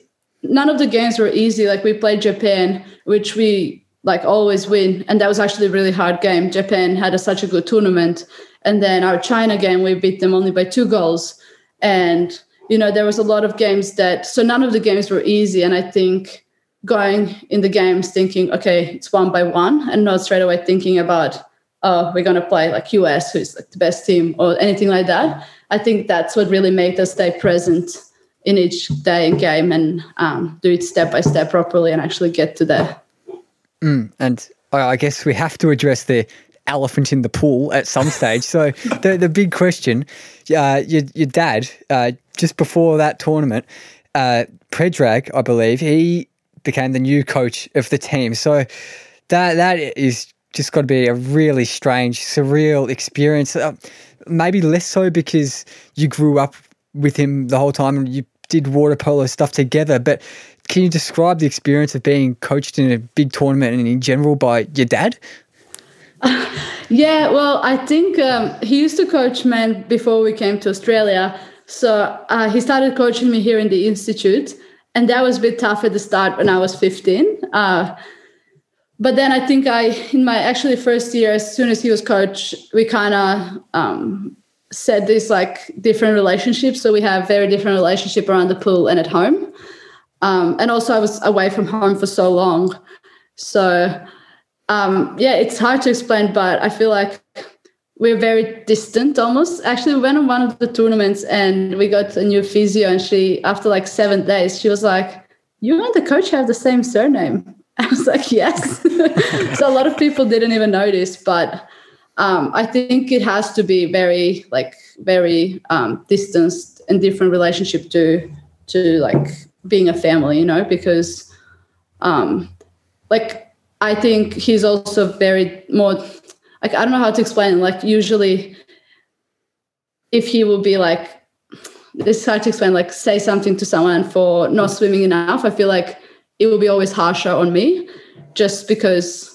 none of the games were easy. Like we played Japan, which we like always win. And that was actually a really hard game. Japan had a, such a good tournament. And then our China game, we beat them only by two goals. And you know there was a lot of games that so none of the games were easy. And i think going in the games thinking okay it's one by one and not straight away thinking about oh we're going to play like us who's like the best team or anything like that. I think that's what really made us stay present in each day and game and um, do it step by step properly and actually get to there. Mm, and I guess we have to address the elephant in the pool at some stage. So the the big question, uh, your your dad, uh, just before that tournament, uh, Predrag, I believe, he became the new coach of the team. So that that is just got to be a really strange, surreal experience. Uh, maybe less so because you grew up with him the whole time and you did water polo stuff together. But can you describe the experience of being coached in a big tournament and in general by your dad? yeah, well, I think um, he used to coach men before we came to Australia. So uh, he started coaching me here in the institute, and that was a bit tough at the start when I was 15. Uh, but then I think I, in my actually first year, as soon as he was coach, we kind of um, set these like different relationships. So we have very different relationship around the pool and at home. Um, and also, I was away from home for so long, so um, yeah, it's hard to explain, but I feel like we're very distant almost. Actually, we went on one of the tournaments and we got a new physio, and she, after like seven days, she was like, You and the coach have the same surname. I was like, Yes. so a lot of people didn't even notice, but um, I think it has to be very, like, very um, distanced and different relationship to to like being a family, you know, because um, like I think he's also very more like I don't know how to explain. Like usually, if he will be like it's hard to explain like say something to someone for not swimming enough i feel like it will be always harsher on me just because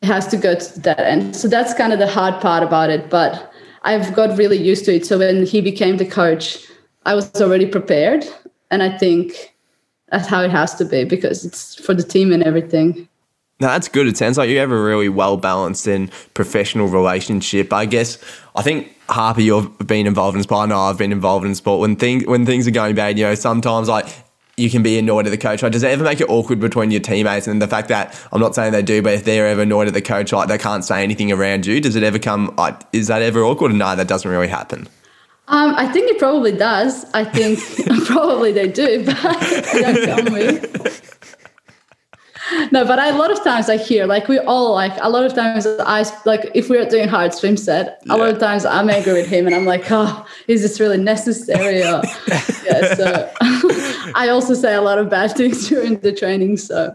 it has to go to that end. So that's kind of the hard part about it but i've got really used to it. So when he became the coach i was already prepared and i think that's how it has to be because it's for the team and everything no, that's good. It sounds like you have a really well balanced and professional relationship. I guess I think Harper, you've been involved in sport. I know I've been involved in sport. When things when things are going bad, you know, sometimes like you can be annoyed at the coach. Like, does it ever make it awkward between your teammates? And the fact that I'm not saying they do, but if they're ever annoyed at the coach, like they can't say anything around you, does it ever come? Like, is that ever awkward? No, that doesn't really happen. Um, I think it probably does. I think probably they do, but don't tell me no, but I, a lot of times I hear like we all like a lot of times I like if we're doing hard swim set, yeah. a lot of times I'm angry with him and I'm like, oh, is this really necessary? Or, yeah, so I also say a lot of bad things during the training. So,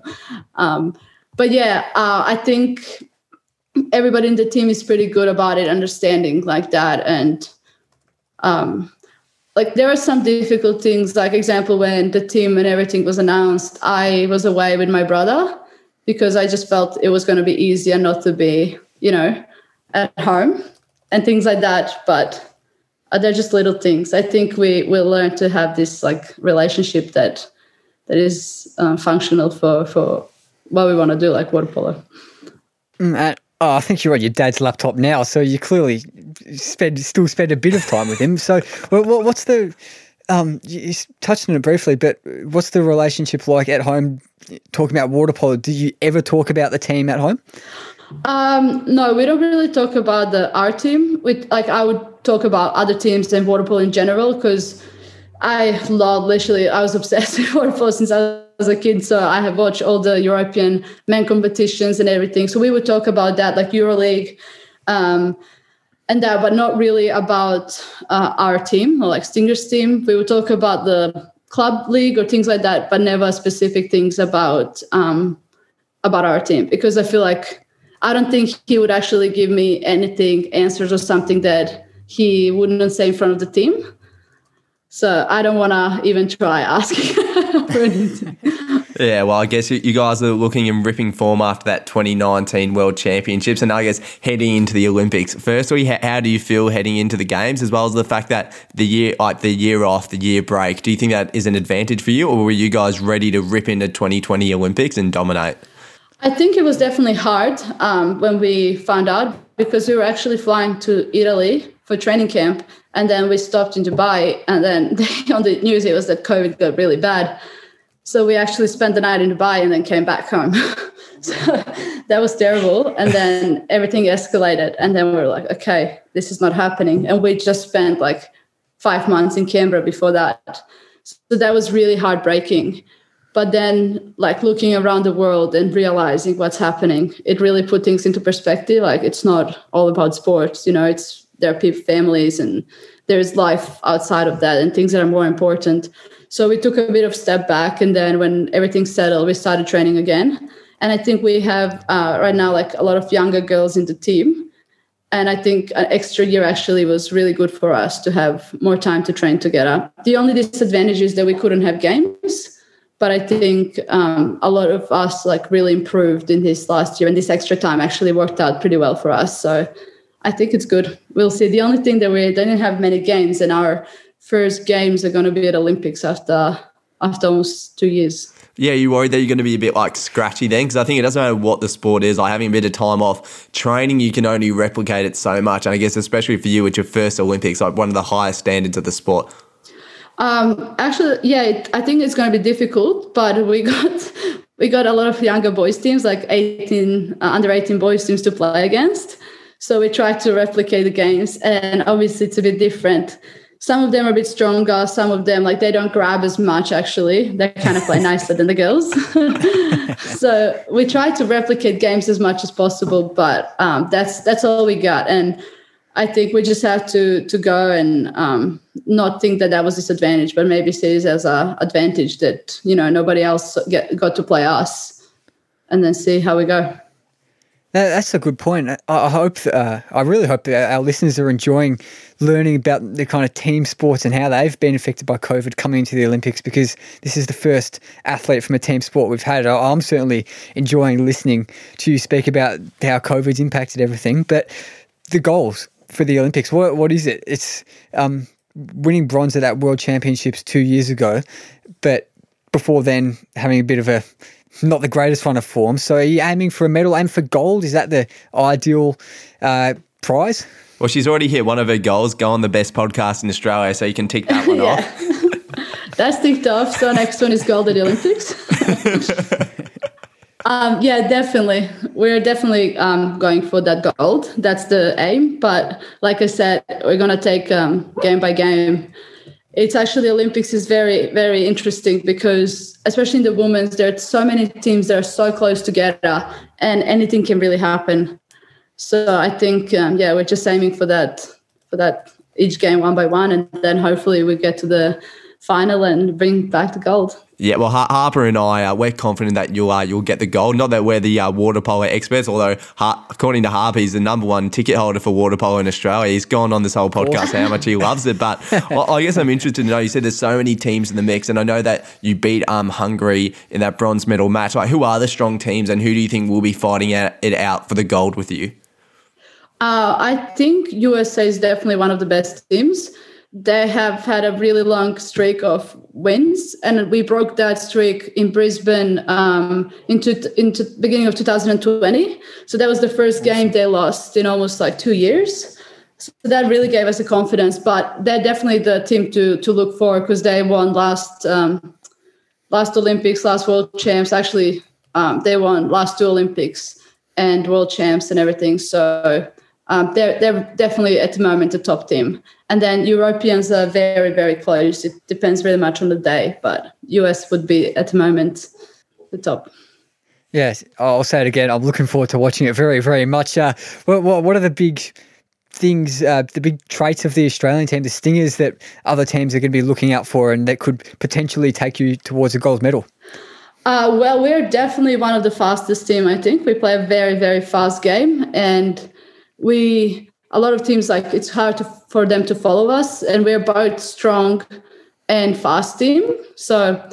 um, but yeah, uh, I think everybody in the team is pretty good about it, understanding like that, and um, like there are some difficult things like example when the team and everything was announced i was away with my brother because i just felt it was going to be easier not to be you know at home and things like that but they're just little things? I think we will learn to have this like relationship that that is uh, functional for for what we want to do like water polo. Mm, Oh, I think you're on your dad's laptop now, so you clearly spend still spend a bit of time with him. So, what's the um, you touched on it briefly, but what's the relationship like at home? Talking about water polo, do you ever talk about the team at home? Um, no, we don't really talk about the our team. With like, I would talk about other teams and water polo in general because I love literally. I was obsessed with water polo since I was a kid, so I have watched all the European men competitions and everything. So we would talk about that, like EuroLeague, um, and that, but not really about uh, our team or like Stinger's team. We would talk about the club league or things like that, but never specific things about um, about our team because I feel like I don't think he would actually give me anything answers or something that he wouldn't say in front of the team. So I don't want to even try asking. Yeah, well, I guess you guys are looking in ripping form after that 2019 World Championships, and I guess heading into the Olympics. Firstly, how do you feel heading into the games, as well as the fact that the year, like the year off, the year break? Do you think that is an advantage for you, or were you guys ready to rip into 2020 Olympics and dominate? I think it was definitely hard um, when we found out because we were actually flying to Italy for training camp, and then we stopped in Dubai, and then on the news it was that COVID got really bad. So we actually spent the night in Dubai and then came back home. so that was terrible. And then everything escalated. And then we were like, okay, this is not happening. And we just spent like five months in Canberra before that. So that was really heartbreaking. But then, like looking around the world and realizing what's happening, it really put things into perspective. Like it's not all about sports, you know, it's there are people, families, and there's life outside of that and things that are more important. So we took a bit of step back, and then when everything settled, we started training again. And I think we have uh, right now like a lot of younger girls in the team, and I think an extra year actually was really good for us to have more time to train together. The only disadvantage is that we couldn't have games, but I think um, a lot of us like really improved in this last year, and this extra time actually worked out pretty well for us. So I think it's good. We'll see. The only thing that we didn't have many games, and our first games are going to be at Olympics after after almost two years. Yeah, you worried that you're going to be a bit like scratchy then? Because I think it doesn't matter what the sport is, like having a bit of time off, training, you can only replicate it so much. And I guess, especially for you, it's your first Olympics, like one of the highest standards of the sport. Um, actually, yeah, it, I think it's going to be difficult, but we got we got a lot of younger boys teams, like 18 uh, under 18 boys teams to play against. So we try to replicate the games, and obviously it's a bit different. Some of them are a bit stronger some of them like they don't grab as much actually. They kind of play nicer than the girls. So we try to replicate games as much as possible but um, that's that's all we got. And i think we just have to to go and um, not think that that was disadvantage but maybe see it as a advantage that you know nobody else get, got to play us and then see how we go That's a good point. I hope, uh, I really hope that our listeners are enjoying learning about the kind of team sports and how they've been affected by COVID coming into the Olympics because this is the first athlete from a team sport we've had. I'm certainly enjoying listening to you speak about how COVID's impacted everything. But the goals for the Olympics, what what is it? It's um, winning bronze at that World Championships two years ago, but before then having a bit of a not the greatest run of form. So are you aiming for a medal? Aim for gold? Is that the ideal uh, prize? Well, she's already hit one of her goals, go on the best podcast in Australia, so you can tick that one off. That's ticked off. So next one is gold at the Olympics. um, yeah, definitely. We're definitely um, going for that gold. That's the aim. But like I said, we're going to take um, game by game it's actually Olympics is very very interesting because especially in the women's there are so many teams that are so close together and anything can really happen. So I think um, yeah we're just aiming for that for that each game one by one and then hopefully we get to the final and bring back the gold. Yeah, well, Harper and I, uh, we're confident that you'll uh, you'll get the gold. Not that we're the uh, water polo experts, although according to Harper, he's the number one ticket holder for water polo in Australia. He's gone on this whole podcast how much he loves it. But well, I guess I'm interested to know. You said there's so many teams in the mix, and I know that you beat um, Hungary in that bronze medal match. Like, who are the strong teams, and who do you think will be fighting it out for the gold with you? Uh, I think USA is definitely one of the best teams they have had a really long streak of wins, and we broke that streak in Brisbane um, into into beginning of 2020. So that was the first game they lost in almost like two years. So that really gave us a confidence. But they're definitely the team to to look for because they won last um, last Olympics, last World Champs. Actually, um, they won last two Olympics and World Champs and everything. So um, they're they're definitely at the moment a top team. And then Europeans are very very close. It depends very much on the day, but US would be at the moment the top. Yes, I'll say it again. I'm looking forward to watching it very very much. Uh, what what are the big things, uh, the big traits of the Australian team, the stingers that other teams are going to be looking out for, and that could potentially take you towards a gold medal? Uh, well, we're definitely one of the fastest team. I think we play a very very fast game and we a lot of teams like it's hard to, for them to follow us and we're both strong and fast team. So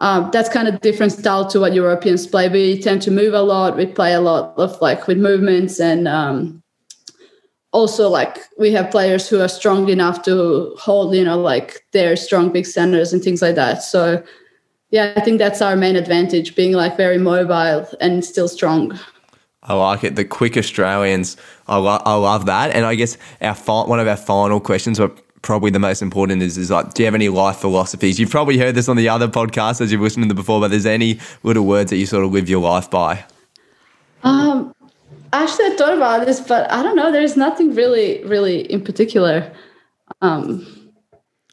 um, that's kind of different style to what europeans play. We tend to move a lot. We play a lot of like with movements and um, also like we have players who are strong enough to hold you know like their strong big centers and things like that. So yeah i think that's our main advantage being like very mobile and still strong I like it. The quick Australians, I, lo- I love that. And I guess our fi- one of our final questions, but probably the most important, is, is like, do you have any life philosophies? You've probably heard this on the other podcasts as you've listened to them before, but there's any little words that you sort of live your life by? Um, actually, I thought about this, but I don't know. There's nothing really, really in particular. Um,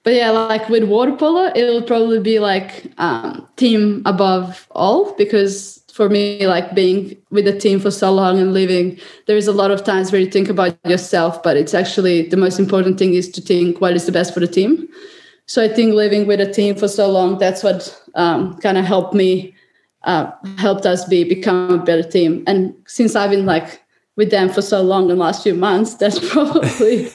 but yeah, like with water polo, it will probably be like um, team above all because for me like being with the team for so long and living there is a lot of times where you think about yourself but it's actually the most important thing is to think what is the best for the team. So i think living with a team for so long that's what um, kind of helped me uh, helped us be become a better team. And since i've been like with them for so long in the last few months that's probably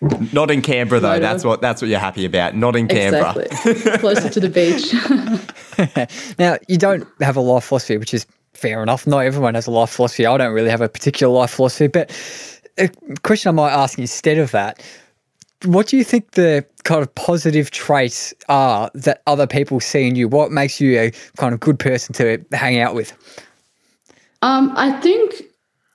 not in canberra though that's what that's what you're happy about not in canberra exactly. closer to the beach now, you don't have a life philosophy, which is fair enough. Not everyone has a life philosophy. I don't really have a particular life philosophy, but a question I might ask instead of that what do you think the kind of positive traits are that other people see in you? What makes you a kind of good person to hang out with? Um, I think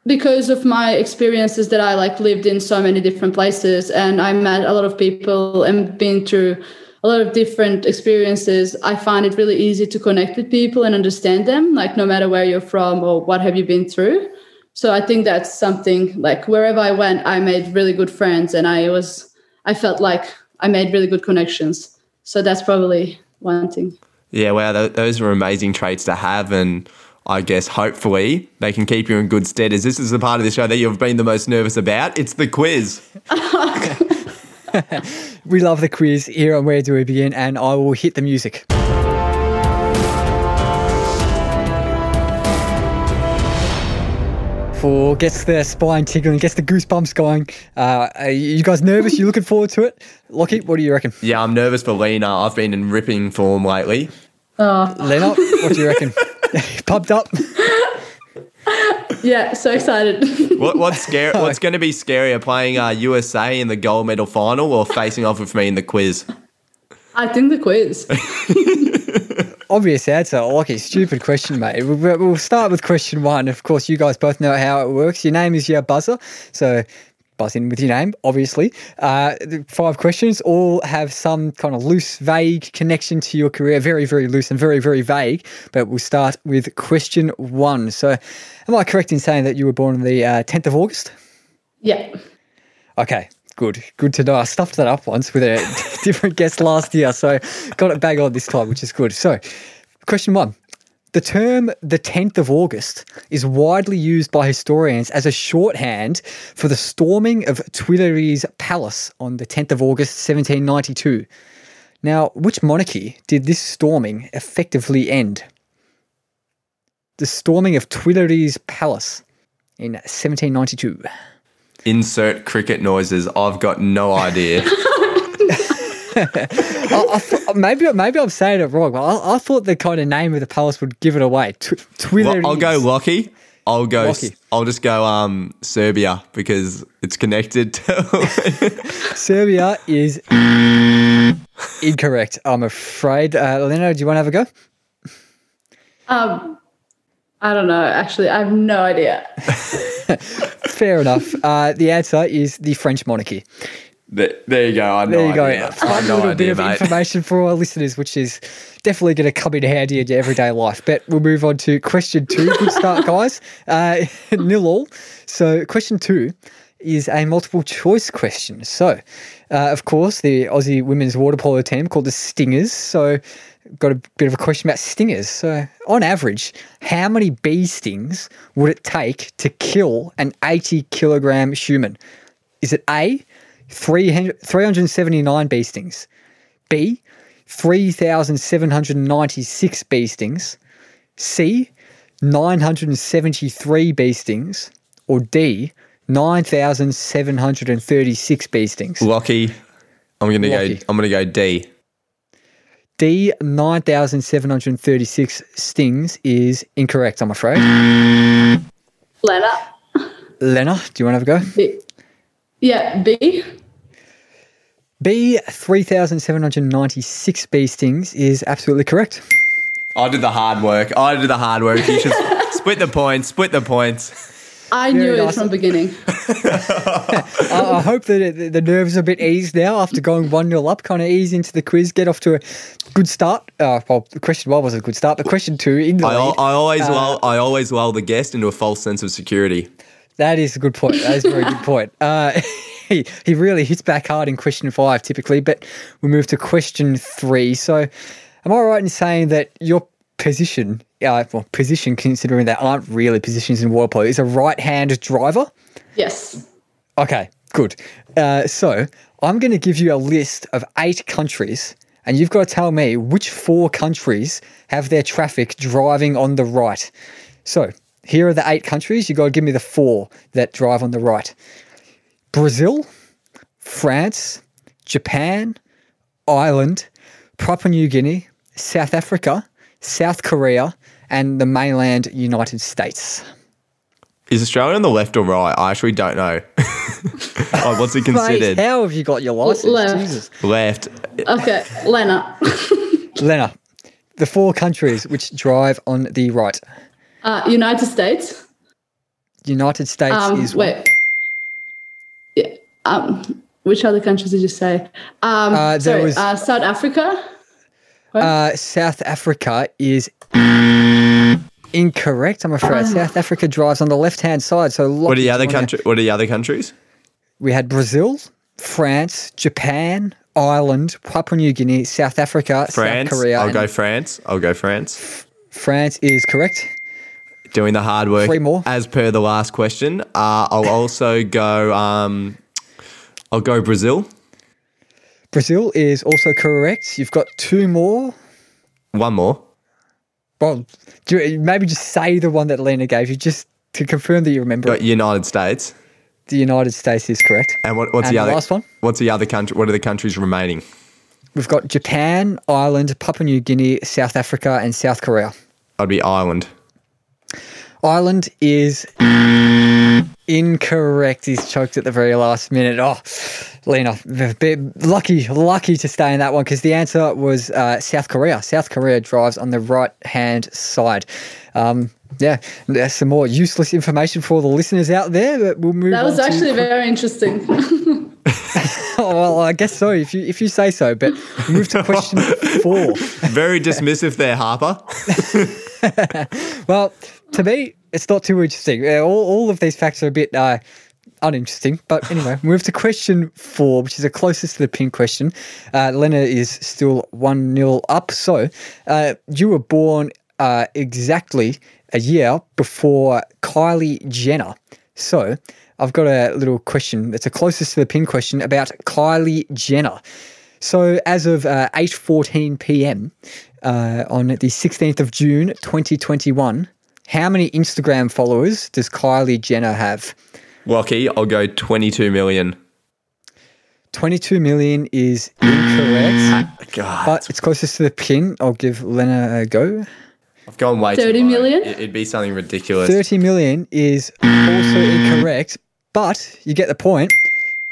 because of my experiences that I like lived in so many different places and I met a lot of people and been through a lot of different experiences, I find it really easy to connect with people and understand them, like no matter where you're from or what have you been through. So I think that's something like wherever I went, I made really good friends and I was, I felt like I made really good connections. So that's probably one thing. Yeah, wow, those are amazing traits to have. And I guess hopefully they can keep you in good stead. As this is the part of the show that you've been the most nervous about, it's the quiz. we love the quiz here on Where Do We Begin, and I will hit the music. for gets the spine tingling, gets the goosebumps going. Uh, are you guys nervous? You looking forward to it? Lockie, what do you reckon? Yeah, I'm nervous for Lena. I've been in ripping form lately. Oh, Lena, what do you reckon? Pumped up? yeah, so excited. What, what's scary? What's going to be scarier, playing uh, USA in the gold medal final or facing off with me in the quiz? I think the quiz. Obvious answer. Lockie, stupid question, mate. We- we- We'll start with question one. Of course, you guys both know how it works. Your name is your buzzer, so buzz in with your name, obviously. Uh, the five questions all have some kind of loose, vague connection to your career. Very, very loose and very, very vague. But we'll start with question one. So, am I correct in saying that you were born on the uh, 10th of August? Yeah. Okay, good. Good to know. I stuffed that up once with a different guest last year, so got it bang on this time, which is good. So, question one. The term the 10th of August is widely used by historians as a shorthand for the storming of Tuileries Palace on the 10th of August 1792. Now, which monarchy did this storming effectively end? The storming of Tuileries Palace in 1792. Insert cricket noises. I've got no idea. I, I th- maybe maybe I'm saying it wrong, but I, I thought the kind of name of the palace would give it away. Tw- Tuileries. Well, I'll go Lockie. I'll go. Lockie. I'll just go um Serbia because it's connected to. Serbia is incorrect. I'm afraid. Uh, Leno, do you want to have a go? Um, I don't know. Actually, I have no idea. Fair enough. Uh, the answer is the French monarchy. There, there you go. I There you go. idea. Fun no little idea, bit of information for our listeners, which is definitely going to come in handy in your everyday life. But we'll move on to question two. Good start, guys. Uh, nil all. So, question two is a multiple choice question. So, uh, of course, the Aussie women's water polo team called the Stingers. So, got a bit of a question about stingers. So, on average, how many bee stings would it take to kill an 80 kilogram human? Is it A, 300 379 bee stings, B, 3,796 bee stings, C, 973 bee stings, or D, 9,736 bee stings? Lockie. I'm gonna Lockie. go. I'm gonna go D. D, 9,736 stings is incorrect, I'm afraid. Lena. Lena, do you want to have a go? B. Yeah, B. B, 3,796 bee stings is absolutely correct. I did the hard work. I did the hard work. You should split the points. Split the points. I Very knew it from the beginning. I, I hope that it, the nerves are a bit eased now after going 1 0 up. Kind of ease into the quiz, get off to a good start. Uh, well, question one was a good start, but question two in the I, lead. I always lull. I always lull the guest into a false sense of security. That is a good point. That is a very good point. Uh, he, he really hits back hard in question five typically, but we move to question three. So, am I right in saying that your position, uh, well, position considering there aren't really positions in water polo, is a right hand driver? Yes. Okay, good. Uh, so, I'm going to give you a list of eight countries, and you've got to tell me which four countries have their traffic driving on the right. So, here are the eight countries. You've got to give me the four that drive on the right Brazil, France, Japan, Ireland, Papua New Guinea, South Africa, South Korea, and the mainland United States. Is Australia on the left or right? I actually don't know. oh, what's it Mate, considered? how have you got your license? Left. Jesus. Left. Okay, Lena. Lena, the four countries which drive on the right. Uh, United States. United States Um, is one. wait. Yeah. Um, which other countries did you say? Um, Uh, there sorry, was- uh, South Africa. Uh, South Africa is incorrect. I'm afraid South Africa drives on the left hand side. So What are the other country? What are the other countries? We had Brazil, France, Japan, Ireland, Papua New Guinea, South Africa, France. South Korea. I'll go France. I'll go France. France is correct. Doing the hard work. Three more. As per the last question, uh, I'll also go. Um, I'll go Brazil. Brazil is also correct. You've got two more. One more. Well, do you- maybe just say the one that Lena gave you. Just to confirm that you remember, Got United States. the United States is correct. And what, what's And the the other last one? What's the other country? What are the countries remaining? We've got Japan, Ireland, Papua New Guinea, South Africa, and South Korea. I'd be Ireland. Ireland is incorrect. He's choked at the very last minute. Oh, Lena, a bit lucky, lucky to stay in that one because the answer was uh, South Korea. South Korea drives on the right hand side. Um, yeah, there's some more useless information for the listeners out there, but we'll move That was on to- actually very interesting. Oh, well, I guess so, if you if you say so. But we'll move to question four. Very dismissive there, Harper. Well, to me, it's not too interesting. Uh, all, all of these facts are a bit uh, uninteresting. But anyway, move to question four, which is the closest to the pin question. Uh, Lena is still 1 0 up. So uh, you were born uh, exactly a year before Kylie Jenner. So I've got a little question. that's the closest to the pin question about Kylie Jenner. So as of uh, 8:14 p.m. Uh, on the 16th of June 2021, how many Instagram followers does Kylie Jenner have? Lockie, I'll go 22 million. 22 million is incorrect, ah, God, but it's closest to the pin. I'll give Lena a go. I've gone way 30 too low. million? It- It'd be something ridiculous. 30 million is also incorrect, but you get the point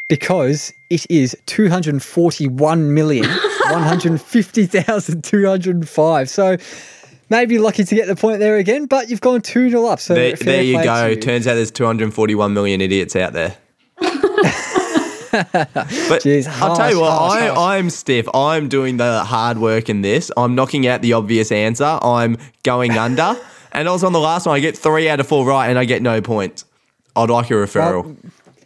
because it is 241 million 150,205. So maybe lucky to get the point there again, but you've gone 2 0 up. So There, there you go. you. Turns out there's 241 million idiots out there. but Jeez, I'll tell you what, harsh, I, harsh. I'm stiff. I'm doing the hard work in this. I'm knocking out the obvious answer. I'm going under. and also on the last one, I get three out of four right and I get no points. I'd like a referral.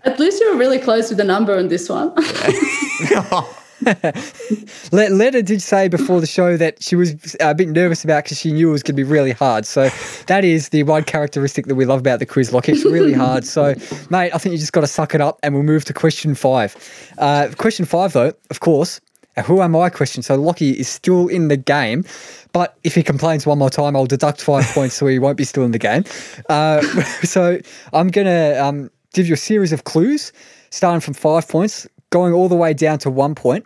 At least you were really close with the number on this one. Le- Lena did say before the show that she was a bit nervous about because she knew it was going to be really hard. So that is the one characteristic that we love about the quiz, Lockie. It's really hard. So, mate, I think you just got to suck it up and we'll move to question five. Uh, question five, though, of course, a who am I question. So Lockie is still in the game. But if he complains one more time, I'll deduct five points so he won't be still in the game. Uh, so I'm going to um, give you a series of clues, starting from five points, going all the way down to one point,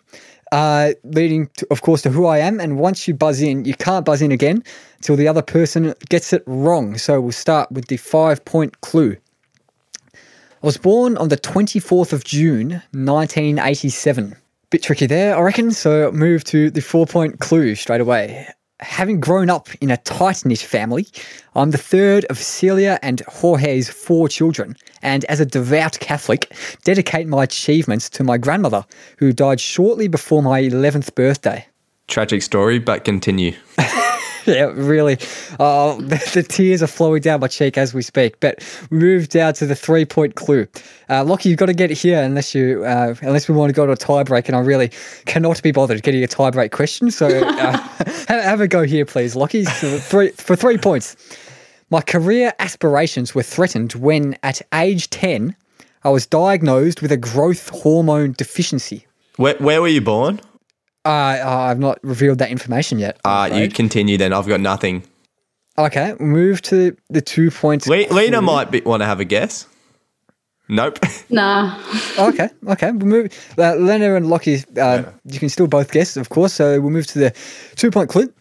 uh, leading, to, of course, to who I am. And once you buzz in, you can't buzz in again until the other person gets it wrong. So we'll start with the five point clue. I was born on the 24th of June, 1987. Bit tricky there, I reckon. So move to the four point clue straight away. Having grown up in a tight knit family, I'm the third of Celia and Jorge's four children, and as a devout Catholic, dedicate my achievements to my grandmother, who died shortly before my 11th birthday. Tragic story, but continue. Yeah, really. Uh, the, the tears are flowing down my cheek as we speak. But we move down to the three point clue. Uh, Lockie, you've got to get it here unless you uh, unless we want to go to a tie break, and I really cannot be bothered getting a tie break question. So uh, have, have a go here, please, Lockie. So three, for three points. My career aspirations were threatened when, at age 10, I was diagnosed with a growth hormone deficiency. Where, where were you born? Uh, I've not revealed that information yet. I'm Uh, you continue then. I've got nothing. Okay, move to the two points. Le- Lena might be, want to have a guess. Nope. nah. okay, okay. We'll move. Uh, Lena and Lockie, uh, you can still both guess, of course. So we'll move to the two point clue.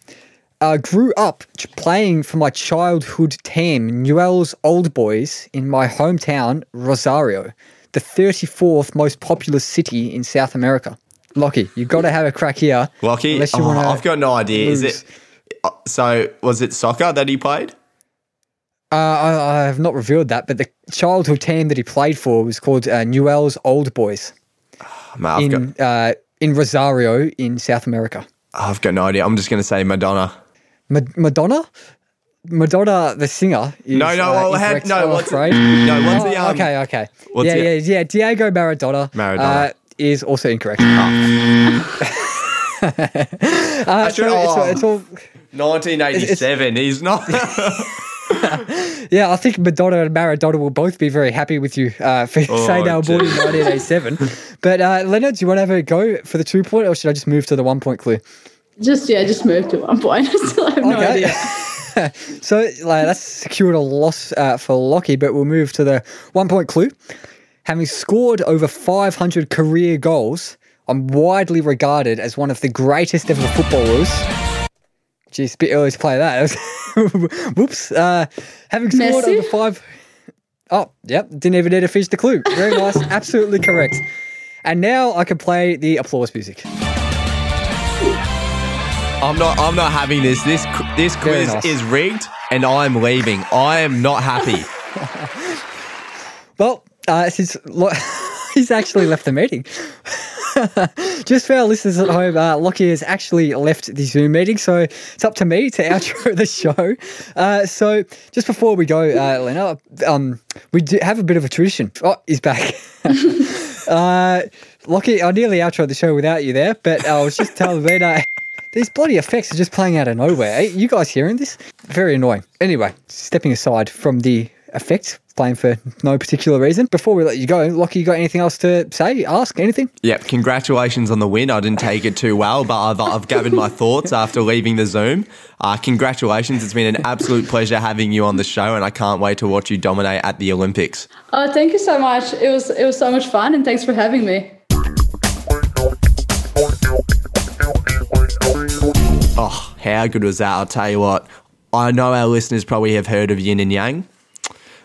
Uh, grew up ch- playing for my childhood team, Newell's Old Boys, in my hometown, Rosario, the 34th most populous city in South America. Lockie, you've got to have a crack here. Lockie, oh, I've got no idea. Is it? uh, So was it soccer that he played? Uh, I, I have not revealed that, but the childhood team that he played for was called uh, Newell's Old Boys Mate, I've, got, in uh, in Rosario in South America. I've got no idea. I'm just going to say Madonna. Ma- Madonna, Madonna, the singer. Is, No, no, uh, well, had- no, what's no, what's Oh, the, um, okay, okay. what's yeah, the- yeah, yeah. Diego Maradona. Maradona. Is also incorrect. uh, so oh. it's, it's all, 1987. He's not. yeah, I think Madonna and Maradona will both be very happy with you uh, for saying they were born in 1987. but uh, Leonard, do you want to have a go for the two point, or should I just move to the one point clue? Just, yeah, just move to one point. I still have no Okay. idea. so like, that's secured a loss uh, for Lockie, but we'll move to the one point clue. Having scored over 500 career goals, I'm widely regarded as one of the greatest ever footballers. Geez, a bit early to play that. Whoops. Uh, having scored Messi? over five. Oh, yep. Didn't even need to finish the clue. Very nice. Absolutely correct. And now I can play the applause music. I'm not. I'm not having this. This this Very quiz nice. is rigged, and I'm leaving. I am not happy. Well, uh, Lo- he's actually left the meeting. Just for our listeners at home, uh, Lockie has actually left the Zoom meeting, so it's up to me to outro the show. Uh, so just before we go, uh, Lena, um, we do have a bit of a tradition. Oh, he's back. uh, Lockie, I nearly outroed the show without you there, but I was just telling Lena. These bloody effects are just playing out of nowhere. Are you guys hearing this? Very annoying. Anyway, stepping aside from the effects, playing for no particular reason. Before we let you go, Lockie, you got anything else to say? Ask anything? Yep. Congratulations on the win. I didn't take it too well, but I've, I've gathered my thoughts after leaving the Zoom. Uh, congratulations. It's been an absolute pleasure having you on the show, and I can't wait to watch you dominate at the Olympics. Oh, thank you so much. It was it was so much fun, and thanks for having me. Oh, how good was that? I'll tell you what. I know our listeners probably have heard of Yin and Yang.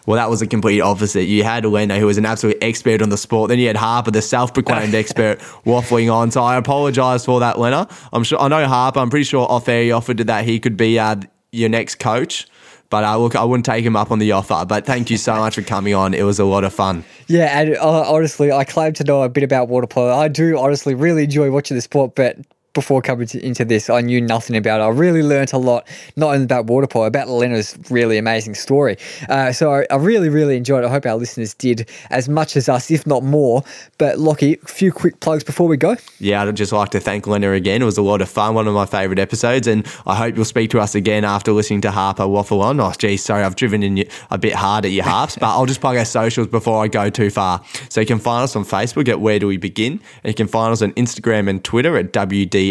Well, that was a complete opposite. You had Elena, who was an absolute expert on the sport. Then you had Harper, the self-proclaimed expert, waffling on. So I apologise for that, Lena. I'm sure I know Harper. I'm pretty sure off air he offered that he could be uh, your next coach. But uh, look, I wouldn't take him up on the offer. But thank you so much for coming on. It was a lot of fun. Yeah, and uh, honestly, I claim to know a bit about water polo. I do honestly really enjoy watching the sport, but before coming to, into this, I knew nothing about it. I really learnt a lot, not only about water polo, about Lena's really amazing story. Uh, so I, I really, really enjoyed it. I hope our listeners did as much as us, if not more. But Lockie, a few quick plugs before we go. Yeah, I'd just like to thank Lena again. It was a lot of fun, one of my favourite episodes, and I hope you'll speak to us again after listening to Harper waffle on. Oh, geez, sorry, I've driven in you a bit hard at your harps, but I'll just plug our socials before I go too far. So you can find us on Facebook at Where Do We Begin, and you can find us on Instagram and Twitter at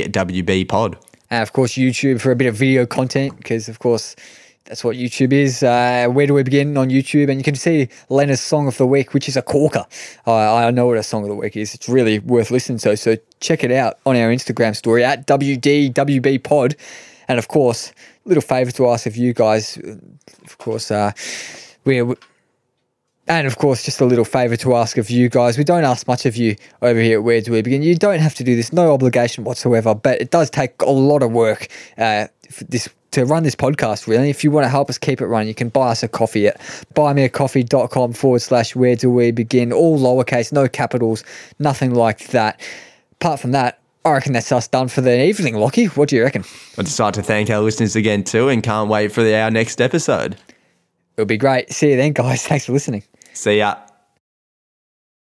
WDWB Pod. And of course, YouTube for a bit of video content, because of course, that's what YouTube is. Uh, where do we begin on YouTube? And you can see Lena's song of the week, which is a corker. Uh, I know what a song of the week is. It's really worth listening to. So check it out on our Instagram story at WDWB Pod. And of course, a little favour to ask of you guys. Of course, uh, we're. And of course, just a little favour to ask of you guys. We don't ask much of you over here at Where Do We Begin. You don't have to do this, no obligation whatsoever, but it does take a lot of work uh, this to run this podcast, really. If you want to help us keep it running, you can buy us a coffee at buymeacoffee.com forward slash where do we begin. All lowercase, no capitals, nothing like that. Apart from that, I reckon that's us done for the evening, Lockie. What do you reckon? I'd just like to thank our listeners again too, and can't wait for the, our next episode. It'll be great. See you then, guys. Thanks for listening. See ya.